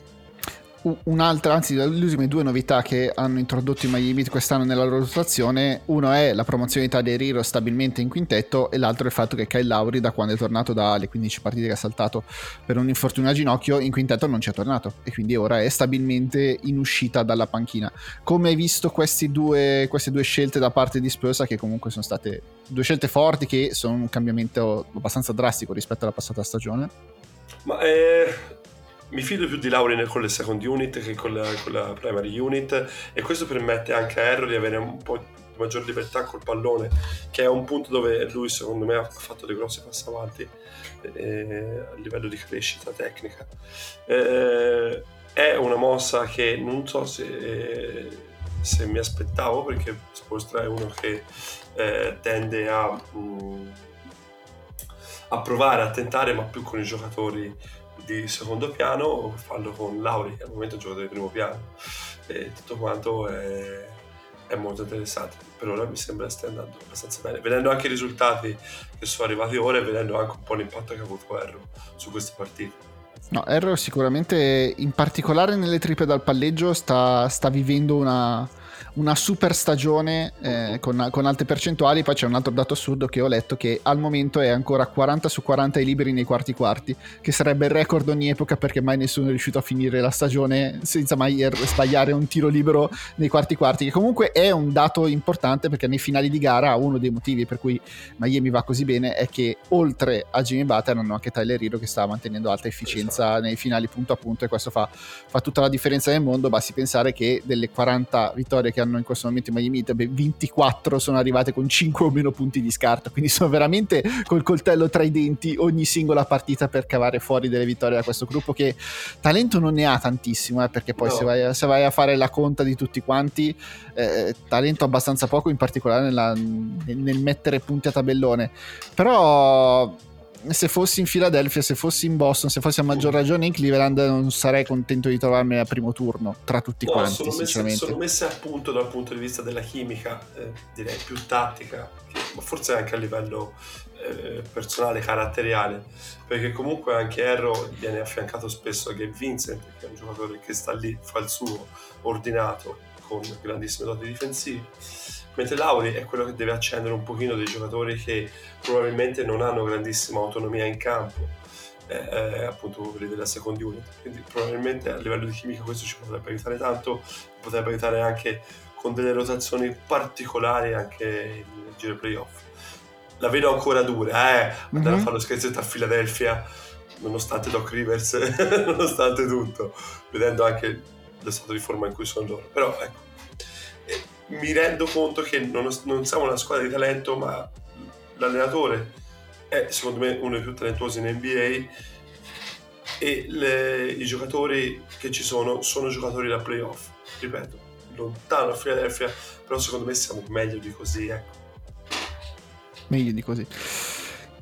un'altra, anzi le ultime due novità che hanno introdotto i Miami quest'anno nella loro rotazione, uno è la promozione di Tyler Hero stabilmente in quintetto e l'altro è il fatto che Kyle Lauri da quando è tornato dalle 15 partite che ha saltato per un infortunio a ginocchio in quintetto non ci è tornato e quindi ora è stabilmente in uscita dalla panchina. Come hai visto due, queste due scelte da parte di Spurs che comunque sono state due scelte forti che sono un cambiamento abbastanza drastico rispetto alla passata stagione? Ma eh, mi fido più di Lauren con le second unit che con la, con la, primary unit e questo permette anche a Erro di avere un po' di maggior libertà col pallone che è un punto dove lui secondo me ha fatto dei grossi passi avanti eh, a livello di crescita tecnica. Eh, è una mossa che non so se, se mi aspettavo perché Spolstra è uno che eh, tende a, mh, mm, a provare a tentare ma più con i giocatori di secondo piano o farlo con Lauri, che al momento è un giocatore di primo piano. E tutto quanto è, è, molto interessante. Per ora mi sembra stia andando abbastanza bene. Vedendo anche i risultati che sono arrivati ora e vedendo anche un po' l'impatto che ha avuto Erro su queste partite. No, Erro sicuramente, in particolare nelle triple dal palleggio, sta, sta vivendo una, una super stagione eh, con, con, alte percentuali. Poi c'è un altro dato assurdo che ho letto che al momento è ancora 40 su 40 ai liberi nei quarti quarti, che sarebbe il record ogni epoca perché mai nessuno è riuscito a finire la stagione senza mai er- sbagliare un tiro libero nei quarti quarti, che comunque è un dato importante perché nei finali di gara uno dei motivi per cui Miami va così bene è che oltre a Jimmy Butler hanno anche Tyler Hero che sta mantenendo alta efficienza esatto. nei finali punto a punto e questo fa, fa tutta la differenza nel mondo, basti pensare che delle 40 vittorie che che hanno in questo momento i Miami Heat, 24 sono arrivate con 5 o meno punti di scarto, quindi sono veramente col coltello tra i denti ogni singola partita per cavare fuori delle vittorie da questo gruppo che talento non ne ha tantissimo, eh, perché poi no. se, vai, se, vai, a fare la conta di tutti quanti, eh, talento abbastanza poco, in particolare nella, nel, nel mettere punti a tabellone. Però se fossi in Philadelphia, se fossi in Boston, se fossi a maggior ragione in Cleveland, non sarei contento di trovarmi al primo turno tra tutti no, quanti. Sono messe, sono messe, a punto dal punto di vista della chimica, eh, direi più tattica, ma forse anche a livello eh, personale, caratteriale, perché comunque anche Erro viene affiancato spesso a Gabe Vincent, che è un giocatore che sta lì, fa il suo ordinato con grandissime doti difensive mentre Lauri è quello che deve accendere un pochino dei giocatori che probabilmente non hanno grandissima autonomia in campo, eh, eh, appunto quelli della second unit, quindi probabilmente a livello di chimica questo ci potrebbe aiutare tanto, potrebbe aiutare anche con delle rotazioni particolari anche nel giro playoff. La vedo ancora dura, eh, andare mm-hmm. a fare lo scherzetto a Philadelphia nonostante Doc Rivers, nonostante tutto, vedendo anche lo stato di forma in cui sono loro. Però ecco, mi rendo conto che non, non siamo una squadra di talento, ma l'allenatore è secondo me uno dei più talentuosi in NBA e le, i giocatori che ci sono sono giocatori da playoff, ripeto, lontano a Philadelphia, però secondo me siamo meglio di così, ecco. Meglio di così.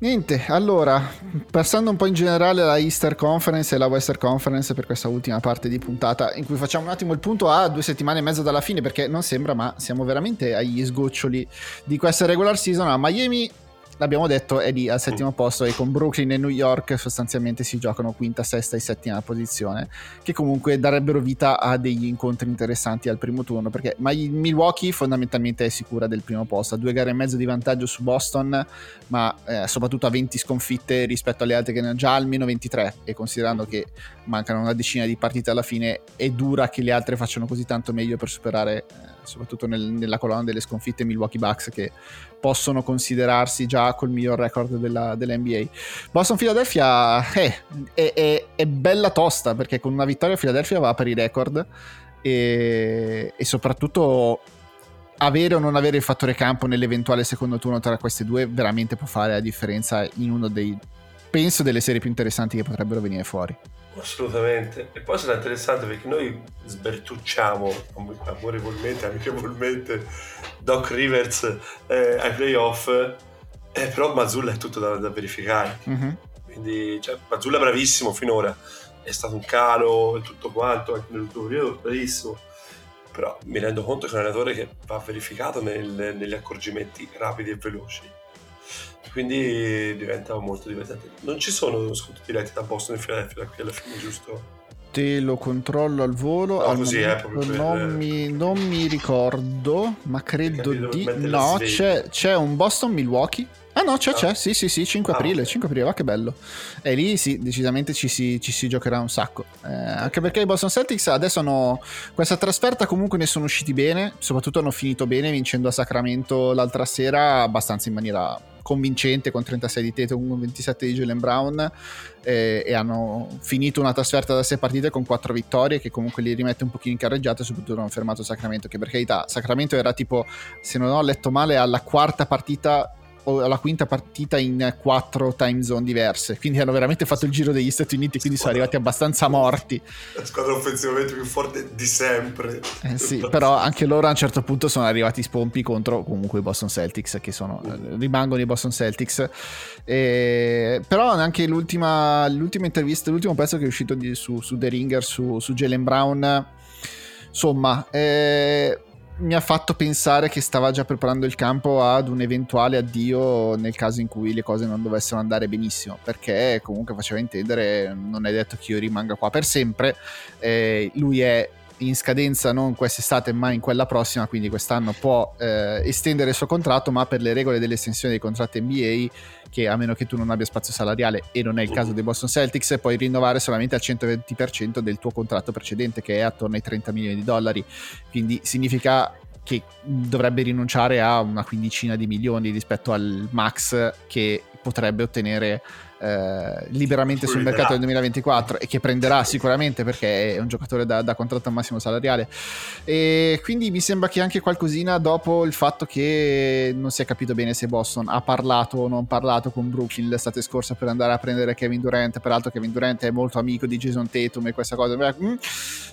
Niente, allora, passando un po' in generale alla Easter Conference e la Western Conference per questa ultima parte di puntata, in cui facciamo un attimo il punto a due settimane e mezzo dalla fine, perché non sembra, ma siamo veramente agli sgoccioli di questa regular season. A Miami l'abbiamo detto, è lì al settimo posto e con Brooklyn e New York sostanzialmente si giocano quinta, sesta e settima posizione, che comunque darebbero vita a degli incontri interessanti al primo turno, perché Milwaukee fondamentalmente è sicura del primo posto, ha due gare e mezzo di vantaggio su Boston, ma eh, soprattutto a 20 sconfitte rispetto alle altre che ne ha già almeno 23, e considerando che mancano una decina di partite alla fine, è dura che le altre facciano così tanto meglio per superare... Eh, soprattutto nel, nella colonna delle sconfitte Milwaukee Bucks che possono considerarsi già col miglior record della, dell'NBA. Boston Philadelphia eh, è, è, è, bella tosta perché con una vittoria Philadelphia va per i record e, e soprattutto avere o non avere il fattore campo nell'eventuale secondo turno tra queste due veramente può fare la differenza in uno dei penso delle serie più interessanti che potrebbero venire fuori. Assolutamente. E poi sarà interessante perché noi sbertucciamo amorevolmente, amichevolmente Doc Rivers eh, ai playoff, eh, però Mazzulla è tutto da, da verificare. Mm-hmm. Quindi cioè, Mazzulla è bravissimo finora, è stato un calo e tutto quanto, anche nell'ultimo periodo bravissimo. Però mi rendo conto che è un allenatore che va verificato nel, negli accorgimenti rapidi e veloci quindi diventa molto divertente. Non ci sono scontri diretti da Boston e Philadelphia qui alla fine, giusto? Te lo controllo al volo. No, al così proprio non, per... mi, non mi ricordo, ma credo di no. C'è, c'è un Boston Milwaukee. Ah no, c'è, ah. c'è, sì, sì, sì, 5 ah, aprile, okay. 5 aprile, va che bello. E lì sì, decisamente ci si, ci si giocherà un sacco. Eh, anche perché i Boston Celtics adesso hanno questa trasferta comunque ne sono usciti bene, soprattutto hanno finito bene vincendo a Sacramento l'altra sera abbastanza in maniera convincente con 36 di Tatum, con 27 di Jalen Brown eh, e hanno finito una trasferta da 6 partite con 4 vittorie che comunque li rimette un pochino in carreggiata soprattutto hanno fermato Sacramento che per carità Sacramento era tipo se non ho letto male alla quarta partita la quinta partita in quattro time zone diverse. Quindi hanno veramente fatto il giro degli Stati Uniti, quindi sono arrivati abbastanza morti. La squadra offensivamente più forte di sempre. Eh sì, però anche loro a un certo punto sono arrivati spompi contro comunque i Boston Celtics, che sono, rimangono i Boston Celtics. E, però anche l'ultima, l'ultima, intervista, l'ultimo pezzo che è uscito di, su, su The Ringer, su, su Jalen Brown, insomma... Eh, mi ha fatto pensare che stava già preparando il campo ad un eventuale addio nel caso in cui le cose non dovessero andare benissimo, perché comunque faceva intendere non è detto che io rimanga qua per sempre, eh, lui è in scadenza non quest'estate ma in quella prossima, quindi quest'anno può eh, estendere il suo contratto, ma per le regole dell'estensione dei contratti NBA, che a meno che tu non abbia spazio salariale e non è il caso dei Boston Celtics, puoi rinnovare solamente al 120% del tuo contratto precedente, che è attorno ai 30 milioni di dollari. Quindi significa che dovrebbe rinunciare a una quindicina di milioni rispetto al max che potrebbe ottenere eh, liberamente sul mercato del 2024 e che prenderà sicuramente perché è un giocatore da, da contratto al massimo salariale. E quindi mi sembra che anche qualcosina dopo il fatto che non si è capito bene se Boston ha parlato o non parlato con Brooklyn l'estate scorsa per andare a prendere Kevin Durant. Peraltro Kevin Durant è molto amico di Jason Tatum e questa cosa. Mm,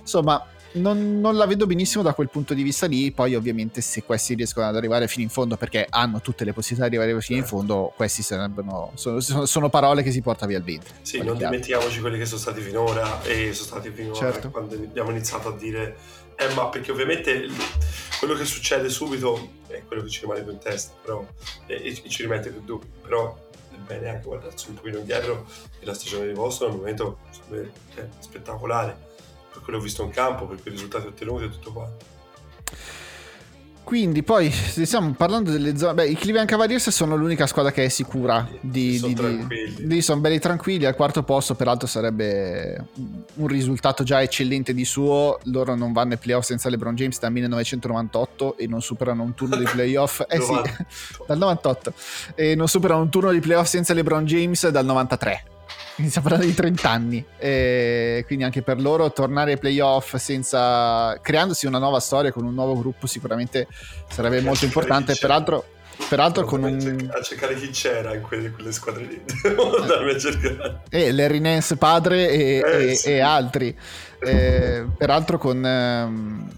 insomma non, non, la vedo benissimo da quel punto di vista lì. Poi, ovviamente, se questi riescono ad arrivare fino in fondo, perché hanno tutte le possibilità di arrivare fino in fondo, questi sarebbero. Sono, sono parole che si porta via il vento. Sì, non chiaro. dimentichiamoci quelli che sono stati finora e sono stati finora certo. quando abbiamo iniziato a dire. Eh, ma perché ovviamente quello che succede subito è quello che ci rimane più in testa, però, e, e ci rimette più dubbi. Però è bene anche guardarsi un pochino indietro e la stagione di Boston al momento è spettacolare per quello visto in campo, per quei risultati ottenuti e tutto quanto. Quindi poi stiamo parlando delle zone. Beh, i Cleveland Cavaliers sono l'unica squadra che è sicura di. Sono di, tranquilli. Di, sono belli tranquilli. Al quarto posto, peraltro, sarebbe un risultato già eccellente di suo. Loro non vanno ai playoff senza LeBron James dal 1998 e non superano un turno di playoff. Eh sì, dal 98. E non superano un turno di playoff senza LeBron James dal 93 Stiamo parlando di 30 anni, e quindi anche per loro tornare ai playoff senza creandosi una nuova storia con un nuovo gruppo sicuramente sarebbe Perché molto a cercare importante. Peraltro, peraltro con un cercare- a cercare chi c'era in quelle, quelle squadre lì. Devo andarmi a cercare. eh, Larry Nance padre e, Eh, e- sì. e altri. Eh, peraltro con, ehm,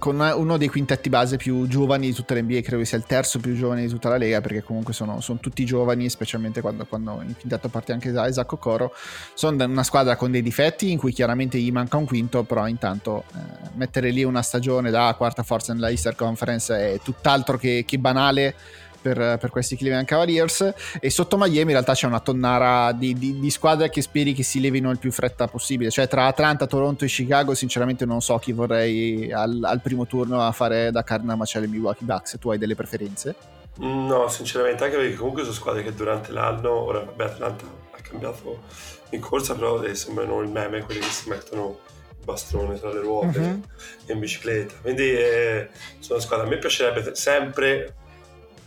con uno dei quintetti base più giovani di tutta l'NBA, credo sia il terzo più giovane di tutta la Lega, perché comunque sono, sono tutti giovani, specialmente quando, quando in quintetto parte anche Isaac Okoro. Sono una squadra con dei difetti in cui chiaramente gli manca un quinto, però intanto eh, mettere lì una stagione da quarta forza nella Easter Conference è tutt'altro che, che banale per, per questi Cleveland Cavaliers e sotto Miami in realtà c'è una tonnara di, di- di squadre che speri che si levino il più fretta possibile cioè tra Atlanta, Toronto e Chicago sinceramente non so chi vorrei al, al primo turno a fare da carne a macello i Milwaukee Bucks tu hai delle preferenze? No, sinceramente, anche perché comunque sono squadre che durante l'anno, ora vabbè Atlanta ha cambiato in corsa, però eh, sembrano il meme, quelli che si mettono bastone tra le ruote Mhm. e in bicicletta. Quindi eh, sono squadre, a me piacerebbe sempre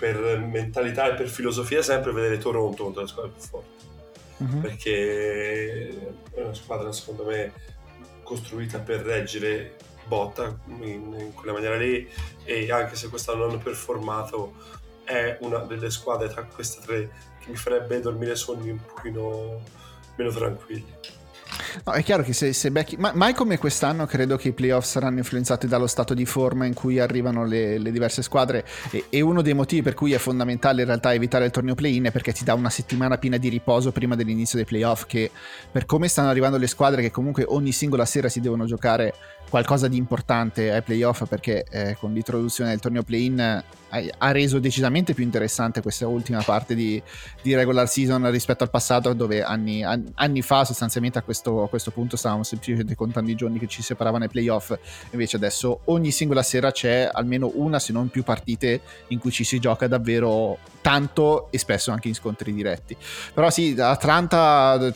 per mentalità e per filosofia sempre vedere Toronto contro le squadre più forti. Mhm. perché è una squadra secondo me costruita per reggere botta in, in quella maniera lì e anche se quest'anno hanno performato è una delle squadre tra queste tre che mi farebbe dormire sonni un pochino meno tranquilli No, è chiaro che se, se becchi, ma mai come quest'anno credo che i playoff saranno influenzati dallo stato di forma in cui arrivano le, le diverse squadre e, e uno dei motivi per cui è fondamentale in realtà evitare il torneo play-in è perché ti dà una settimana piena di riposo prima dell'inizio dei playoff che per come stanno arrivando le squadre che comunque ogni singola sera si devono giocare qualcosa di importante ai playoff perché eh, con l'introduzione del torneo play-in eh, ha reso decisamente più interessante questa ultima parte di, di regular season rispetto al passato dove anni, an- anni fa sostanzialmente a questo, a questo punto stavamo semplicemente contando i giorni che ci separavano ai playoff. Invece adesso ogni singola sera c'è almeno una se non più partite in cui ci si gioca davvero tanto e spesso anche in scontri diretti. Però sì Atlanta eh,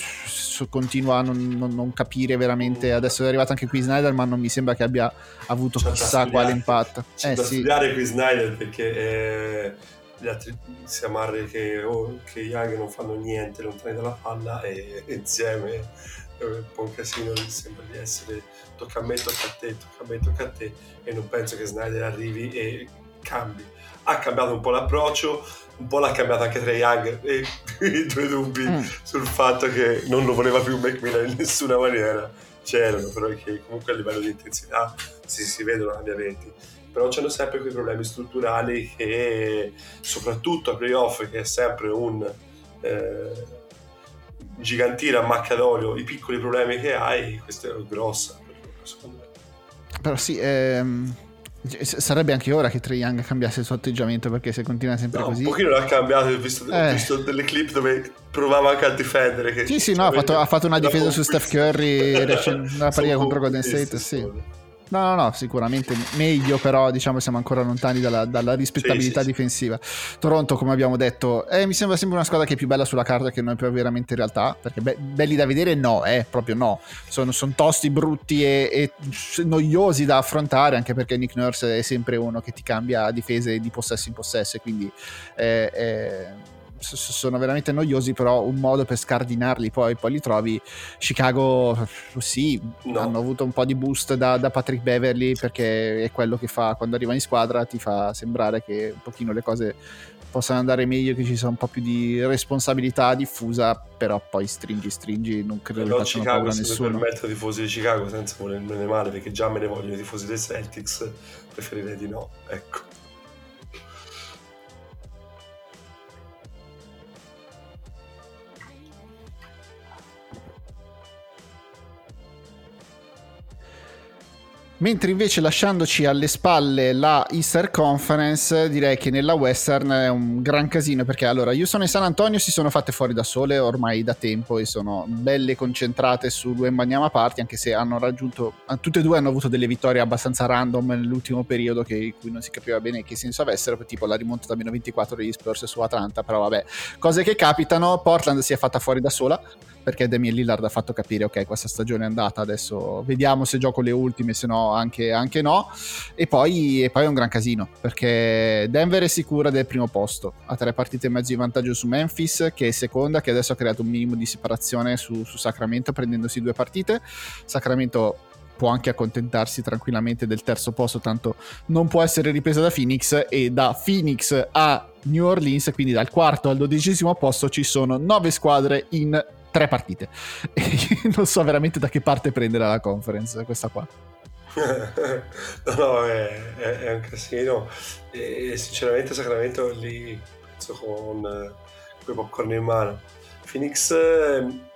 continua a non, non- non capire veramente. Adesso è arrivato anche qui Snyder ma non mi sembra che abbia avuto C'è chissà quale impatto. C'è eh da sì. studiare qui Snyder perché eh, gli altri si amarre che, oh, che Young non fanno niente lontani dalla palla e insieme è un po' un casino sembra di essere tocca a me, tocca a te, tocca a me, tocca a te e non penso che Snyder arrivi e cambi. Ha cambiato un po' l'approccio un po' l'ha cambiato anche Trey Young e i due dubbi Mm. sul fatto che non lo voleva più McMillan in nessuna maniera c'erano però che comunque a livello di intensità si, si vedono cambiamenti però c'hanno sempre quei problemi strutturali che soprattutto a playoff che è sempre un eh, gigantire a macchia d'olio i piccoli problemi che hai questa è grossa secondo me. Però sì, ehm, sarebbe anche ora che Trae Young cambiasse il suo atteggiamento perché se continua sempre No, così... un pochino l'ha cambiato ho visto, ho Eh. visto delle clip dove provava anche a difendere che Sì, sì, no, ha fatto, ha fatto una difesa su. Steph Curry recen- nella partita contro Golden State, sì. No, no, no, sicuramente meglio, però diciamo siamo ancora lontani dalla, dalla rispettabilità Sì, sì, difensiva. Toronto, come abbiamo detto, eh, mi sembra sempre una squadra che è più bella sulla carta che non è poi veramente in realtà, perché be- belli da vedere no, eh, proprio no. Sono, sono tosti, brutti e, e noiosi da affrontare, anche perché Nick Nurse è sempre uno che ti cambia difese di possesso in possesso, quindi eh, eh, sono veramente noiosi, però un modo per scardinarli poi, poi li trovi. Chicago, sì, No. hanno avuto un po' di boost da, da Patrick Beverly perché è quello che fa quando arriva in squadra, ti fa sembrare che un pochino le cose possano andare meglio, che ci sia un po' più di responsabilità diffusa, però poi stringi, stringi, non credo che Però facciano Chicago paura a nessuno. permetto ai tifosi di Chicago senza volermene male perché già me ne vogliono i tifosi dei Celtics preferirei di no ecco Mentre invece lasciandoci alle spalle la Easter Conference, direi che nella Western è un gran casino perché allora Houston e San Antonio si sono fatte fuori da sole ormai da tempo e sono belle concentrate su due Banyama Party, anche se hanno raggiunto, tutte e due hanno avuto delle vittorie abbastanza random nell'ultimo periodo che, cui non si capiva bene che senso avessero, tipo la rimonta da meno 24 degli Spurs su Atlanta, però vabbè, cose che capitano, Portland si è fatta fuori da sola perché Damian Lillard ha fatto capire ok questa stagione è andata, adesso vediamo se gioco le ultime, se no anche, anche no. E poi, e poi è un gran casino perché Denver è sicura del primo posto, ha tre partite e mezzo di vantaggio su Memphis che è seconda, che adesso ha creato un minimo di separazione su, su Sacramento prendendosi due partite. Sacramento può anche accontentarsi tranquillamente del terzo posto, tanto non può essere ripresa da Phoenix e da Phoenix a New Orleans, quindi dal quarto al dodicesimo posto ci sono nove squadre in tre partite. Non so veramente da che parte prendere la conference questa qua. no, no, è, è, è, un casino e sinceramente Sacramento lì con quei popcorn in mano. Phoenix ehm,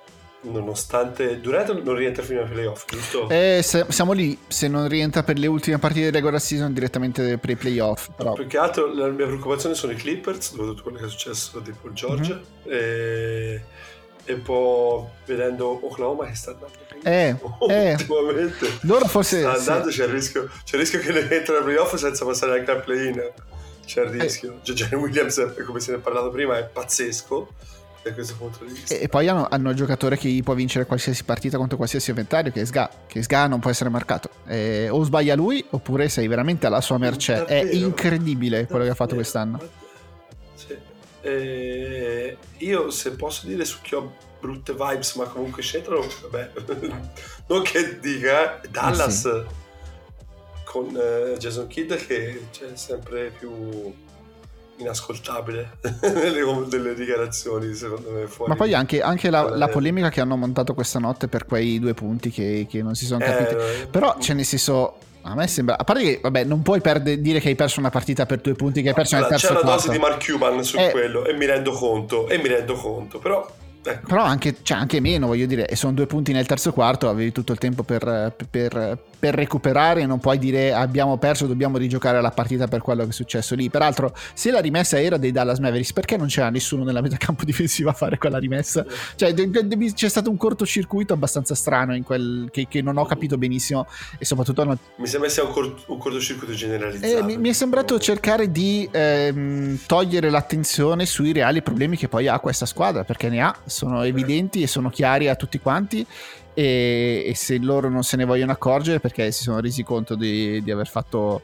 nonostante Durant non rientra fino ai playoff, giusto? Eh, se, siamo lì, se non rientra per le ultime partite di regular season direttamente per i playoff. Però. Più che altro la mia preoccupazione sono i Clippers, dopo tutto quello che è successo di Paul George. Mm-hmm. E, e, poi vedendo Oklahoma che sta andando eh, eh, ultimamente. Loro forse... Sta andando, sì. c'è, il rischio, c'è il rischio che ne entra ai playoff senza passare anche al play-in. C'è il eh. rischio. Eh. Jalen Williams, come se ne è parlato prima, è pazzesco da questo punto di vista. E, poi hanno, hanno un giocatore che può vincere qualsiasi partita contro qualsiasi avversario, che è Sga, che Sga non può essere marcato. Eh, o sbaglia lui, oppure sei veramente alla sua mercé. Davvero? È incredibile davvero? quello che ha fatto quest'anno. Eh, io se posso dire su chi ho brutte vibes, ma comunque c'entrano, vabbè, non che dica, eh, Dallas eh sì. con eh, Jason Kidd che c'è sempre più inascoltabile delle, delle dichiarazioni secondo me fuori. ma poi anche, anche la, la, polemica che hanno montato questa notte per quei due punti che, che non si sono capiti eh, però cioè nel senso a me sembra a parte che vabbè non puoi perde, dire che hai perso una partita per due punti che hai perso allora, nel terzo c'è una dose di Mark Cuban su eh, quello e mi rendo conto e mi rendo conto però Ecco. Però anche, cioè anche, meno, voglio dire, e sono due punti nel terzo quarto, avevi tutto il tempo per, per, per, recuperare, non puoi dire abbiamo perso, dobbiamo rigiocare la partita per quello che è successo lì. Peraltro, se la rimessa era dei Dallas Mavericks, perché non c'era nessuno nella metacampo difensiva a fare quella rimessa? Cioè, c'è stato un cortocircuito abbastanza strano in quel, che, che non ho capito benissimo e soprattutto... Non... Mi sembra sia un, cort- un cortocircuito generalizzato. Eh, mi, mi, è sembrato cercare di ehm, togliere l'attenzione sui reali problemi che poi ha questa squadra, perché ne ha sono evidenti e sono chiari a tutti quanti e, e, se loro non se ne vogliono accorgere perché si sono resi conto di, di aver fatto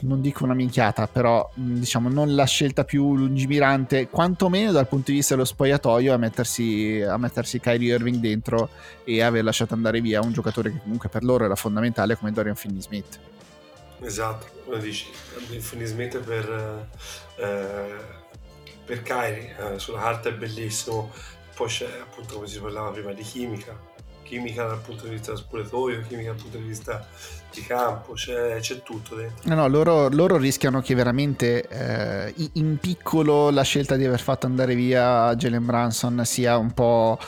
non dico una minchiata però diciamo non la scelta più lungimirante quantomeno dal punto di vista dello spogliatoio a mettersi, a mettersi Kyrie Irving dentro e aver lasciato andare via un giocatore che comunque per loro era fondamentale come Dorian Finney-Smith. Esatto, come dici Finney-Smith per eh, per Kyrie eh, sulla carta è bellissimo poi c'è appunto come si parlava prima di chimica chimica dal punto di vista spogliatoio chimica dal punto di vista di campo c'è, c'è tutto dentro. No no loro, loro rischiano che veramente eh, in piccolo la scelta di aver fatto andare via Jalen Branson sia un po'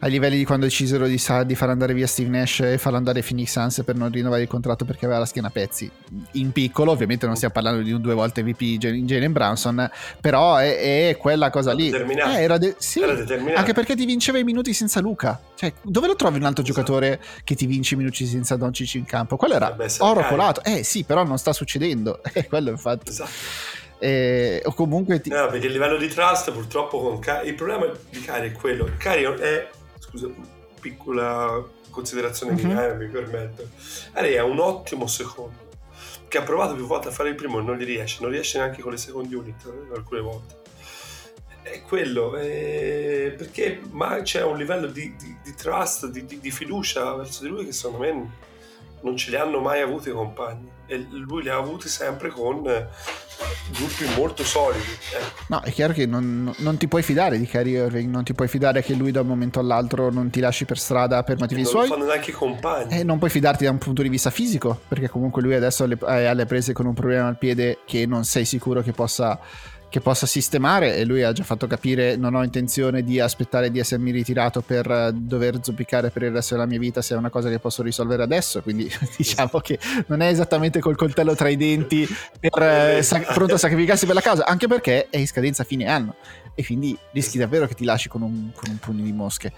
ai livelli di quando decisero di, di far andare via Steve Nash e farlo andare Phoenix Suns per non rinnovare il contratto perché aveva la schiena a pezzi. In piccolo ovviamente non stiamo parlando di un due volte VP Jalen Branson però è, è quella cosa lì. eh, era, de- sì, era anche perché ti vinceva i minuti senza Luca cioè dove lo trovi altro esatto. giocatore che ti vince i minuti senza Doncic in campo. Quello era oro colato. Eh sì però non sta succedendo. È quello infatti. Esatto. Eh, o comunque ti... no, perché il livello di trust purtroppo con Cari il problema di Cari è quello. Cari è scusa piccola considerazione mm-hmm. mia eh, mi permetto. Cari è un ottimo secondo che ha provato più volte a fare il primo e non gli riesce. Non riesce neanche con le secondi unit eh, alcune volte è quello eh, perché ma c'è un livello di, di, di trust di, di, fiducia verso di lui che secondo me non ce li hanno mai avuti i compagni e lui li ha avuti sempre con eh, gruppi molto solidi. Eh. No, è chiaro che non, non, ti puoi fidare di Kyrie Irving, non ti puoi fidare che lui da un momento all'altro non ti lasci per strada per motivi non suoi. Non fanno neanche i compagni. E non puoi fidarti da un punto di vista fisico, perché comunque lui adesso è alle prese con un problema al piede che non sei sicuro che possa che possa sistemare e lui ha già fatto capire non ho intenzione di aspettare di essermi ritirato per eh, dover zoppicare per il resto della mia vita se è una cosa che posso risolvere adesso quindi diciamo che non è esattamente col coltello tra i denti per, eh, sac- pronto a sacrificarsi per la causa anche perché è in scadenza fine anno e quindi rischi davvero che ti lasci con un, con un pugno di mosche.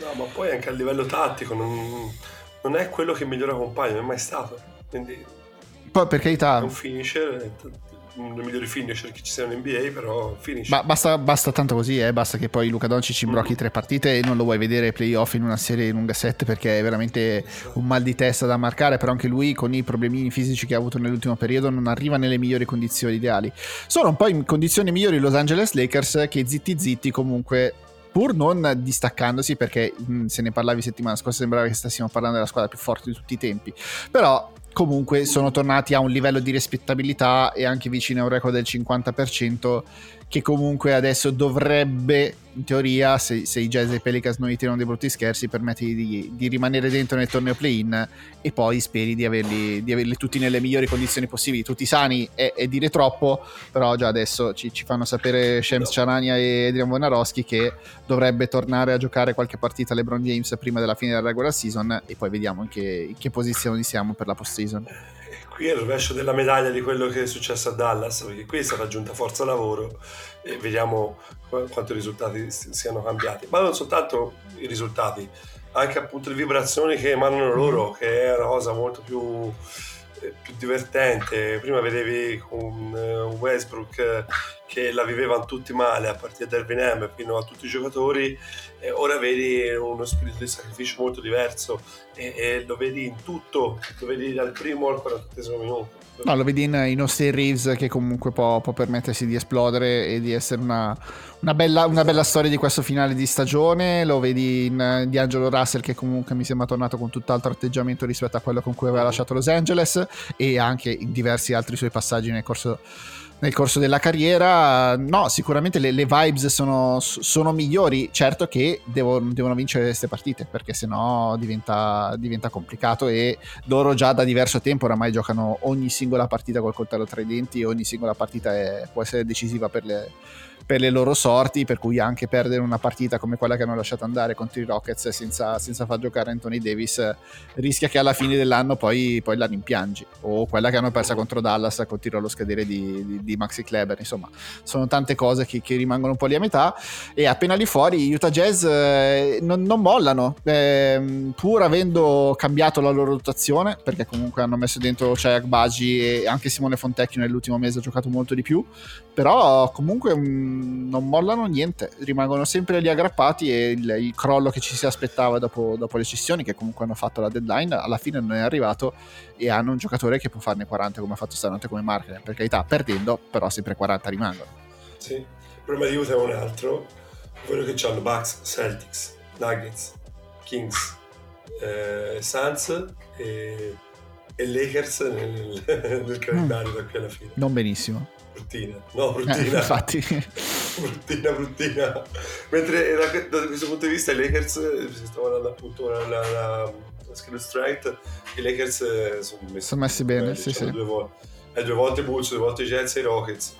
No ma poi anche a livello tattico non, non è quello che migliora compagno non è mai stato quindi poi per carità un finisher uno dei migliori finisher che ci sia in NBA, però finish. Ma basta, basta tanto così, eh, basta che poi Luca Doncic imbrocchi tre partite e non lo vuoi vedere playoff in una serie lunga 7 perché è veramente un mal di testa da marcare, però anche lui con i problemini fisici che ha avuto nell'ultimo periodo non arriva nelle migliori condizioni ideali. Sono un po' in condizioni migliori i Los Angeles Lakers che zitti zitti comunque pur non distaccandosi perché mh, se ne parlavi settimana scorsa sembrava che stessimo parlando della squadra più forte di tutti i tempi però comunque sono tornati a un livello di rispettabilità e anche vicino a un record del 50% che comunque adesso dovrebbe, in teoria, se, se i Jazz e i Pelicans non gli tirano dei brutti scherzi, permetti di, di, rimanere dentro nel torneo play-in e poi speri di averli, di averli tutti nelle migliori condizioni possibili. Tutti sani è, è dire troppo, però già adesso ci, ci fanno sapere Shams Charania e Adrian Wonarowski che dovrebbe tornare a giocare qualche partita LeBron James prima della fine della regular season e poi vediamo in che, in che posizioni siamo per la post-season qui è il rovescio della medaglia di quello che è successo a Dallas, perché qui è stata aggiunta forza lavoro e vediamo quanto i risultati siano cambiati. Ma non soltanto i risultati, anche appunto le vibrazioni che emanano loro, che è una cosa molto più, eh, più divertente. Prima vedevi un Westbrook che la vivevano tutti male, a partire da Erwin M fino a tutti i giocatori, ora vedi uno spirito di sacrificio molto diverso e, e lo vedi in tutto, lo vedi dal primo al 40 minuto. No, lo vedi in, in Austin Reeves che comunque può, può, permettersi di esplodere e di essere una, una, bella, una, bella, storia di questo finale di stagione. Lo vedi in di Angelo Russell che comunque mi sembra tornato con tutt'altro atteggiamento rispetto a quello con cui aveva lasciato Los Angeles e anche in diversi altri suoi passaggi nel corso nel corso della carriera. No, sicuramente le, le vibes sono, sono, migliori. Certo che devono, devono vincere queste partite perché sennò diventa, diventa, complicato. E loro già da diverso tempo oramai giocano ogni singola partita col coltello tra i denti. Ogni singola partita è, può essere decisiva per le, per le loro sorti, per cui anche perdere una partita come quella che hanno lasciato andare contro i Rockets senza, senza far giocare Anthony Davis rischia che alla fine dell'anno poi, poi la rimpiangi, o quella che hanno persa contro Dallas con tiro allo scadere di, di, di Maxi Kleber, insomma sono tante cose che, che, rimangono un po' lì a metà. E appena lì fuori Utah Jazz eh, non, non, mollano, eh, pur avendo cambiato la loro rotazione, perché comunque hanno messo dentro Chayak Baji e anche Simone Fontecchio nell'ultimo mese ha giocato molto di più, però comunque... Um, non mollano niente, rimangono sempre lì aggrappati e il, il crollo che ci si aspettava dopo, dopo, le cessioni, che comunque hanno fatto la deadline, alla fine non è arrivato e hanno un giocatore che può farne 40 come ha fatto stanotte come Marker. Per carità, perdendo, però sempre 40 rimangono. Sì, il problema di Utah è un altro, quello che hanno Bucks, Celtics, Nuggets, Kings, eh, Suns e, e Lakers nel, nel calendario mm. da qui alla fine. Non benissimo bruttina, no, bruttina. Eh, infatti. bruttina, bruttina. Mentre da, questo punto di vista i Lakers, si stavano andando appunto la, la, la, la skill strength, i Lakers eh, sono messi, sono messi bene, sì, sì. Due volte, eh, due volte Bulls, due volte Jets e i Rockets.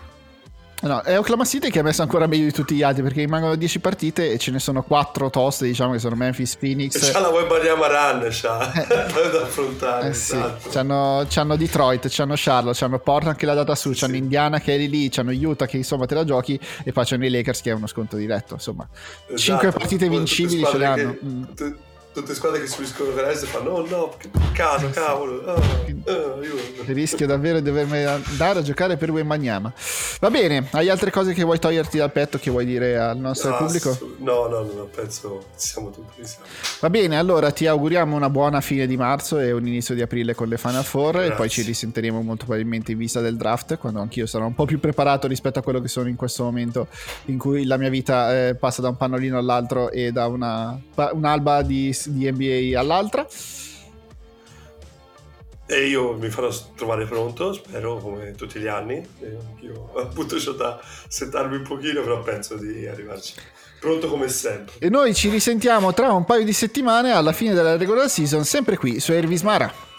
No, è Oklahoma City che ha messo ancora meglio di tutti gli altri perché rimangono 10 partite e ce ne sono 4 toste, diciamo che sono Memphis, Phoenix. E c'ha la Webariama Run, c'ha eh. da affrontare. Eh sì. esatto. c'hanno, c'hanno, Detroit, c'hanno Charlotte, c'hanno Portland che l'ha data su, c'hanno sì. Indiana che è lì lì, c'hanno Utah che insomma te la giochi e poi c'hanno i Lakers che è uno sconto diretto. Insomma, esatto. 5 partite vincibili ce l'hanno. Che, mm. t- tutte squadre che subiscono violenza fanno oh no, che peccato, cavolo oh, oh, rischio davvero di dovermi andare a giocare per Wembanyama va bene, hai altre cose che vuoi toglierti dal petto che vuoi dire al nostro no, pubblico? no, no, no, penso siamo tutti insieme va bene, allora ti auguriamo una buona fine di marzo e un inizio di aprile con le Final Four Grazie. e poi ci risentiremo molto probabilmente in vista del draft quando anch'io sarò un po' più preparato rispetto a quello che sono in questo momento in cui la mia vita eh, passa da un pannolino all'altro e da una, un'alba di di NBA all'altra. E io mi farò trovare pronto, spero, come tutti gli anni. Io appunto ho da settarmi un pochino, però penso di arrivarci pronto come sempre. E noi ci risentiamo tra un paio di settimane alla fine della regular season, sempre qui su Ervismara.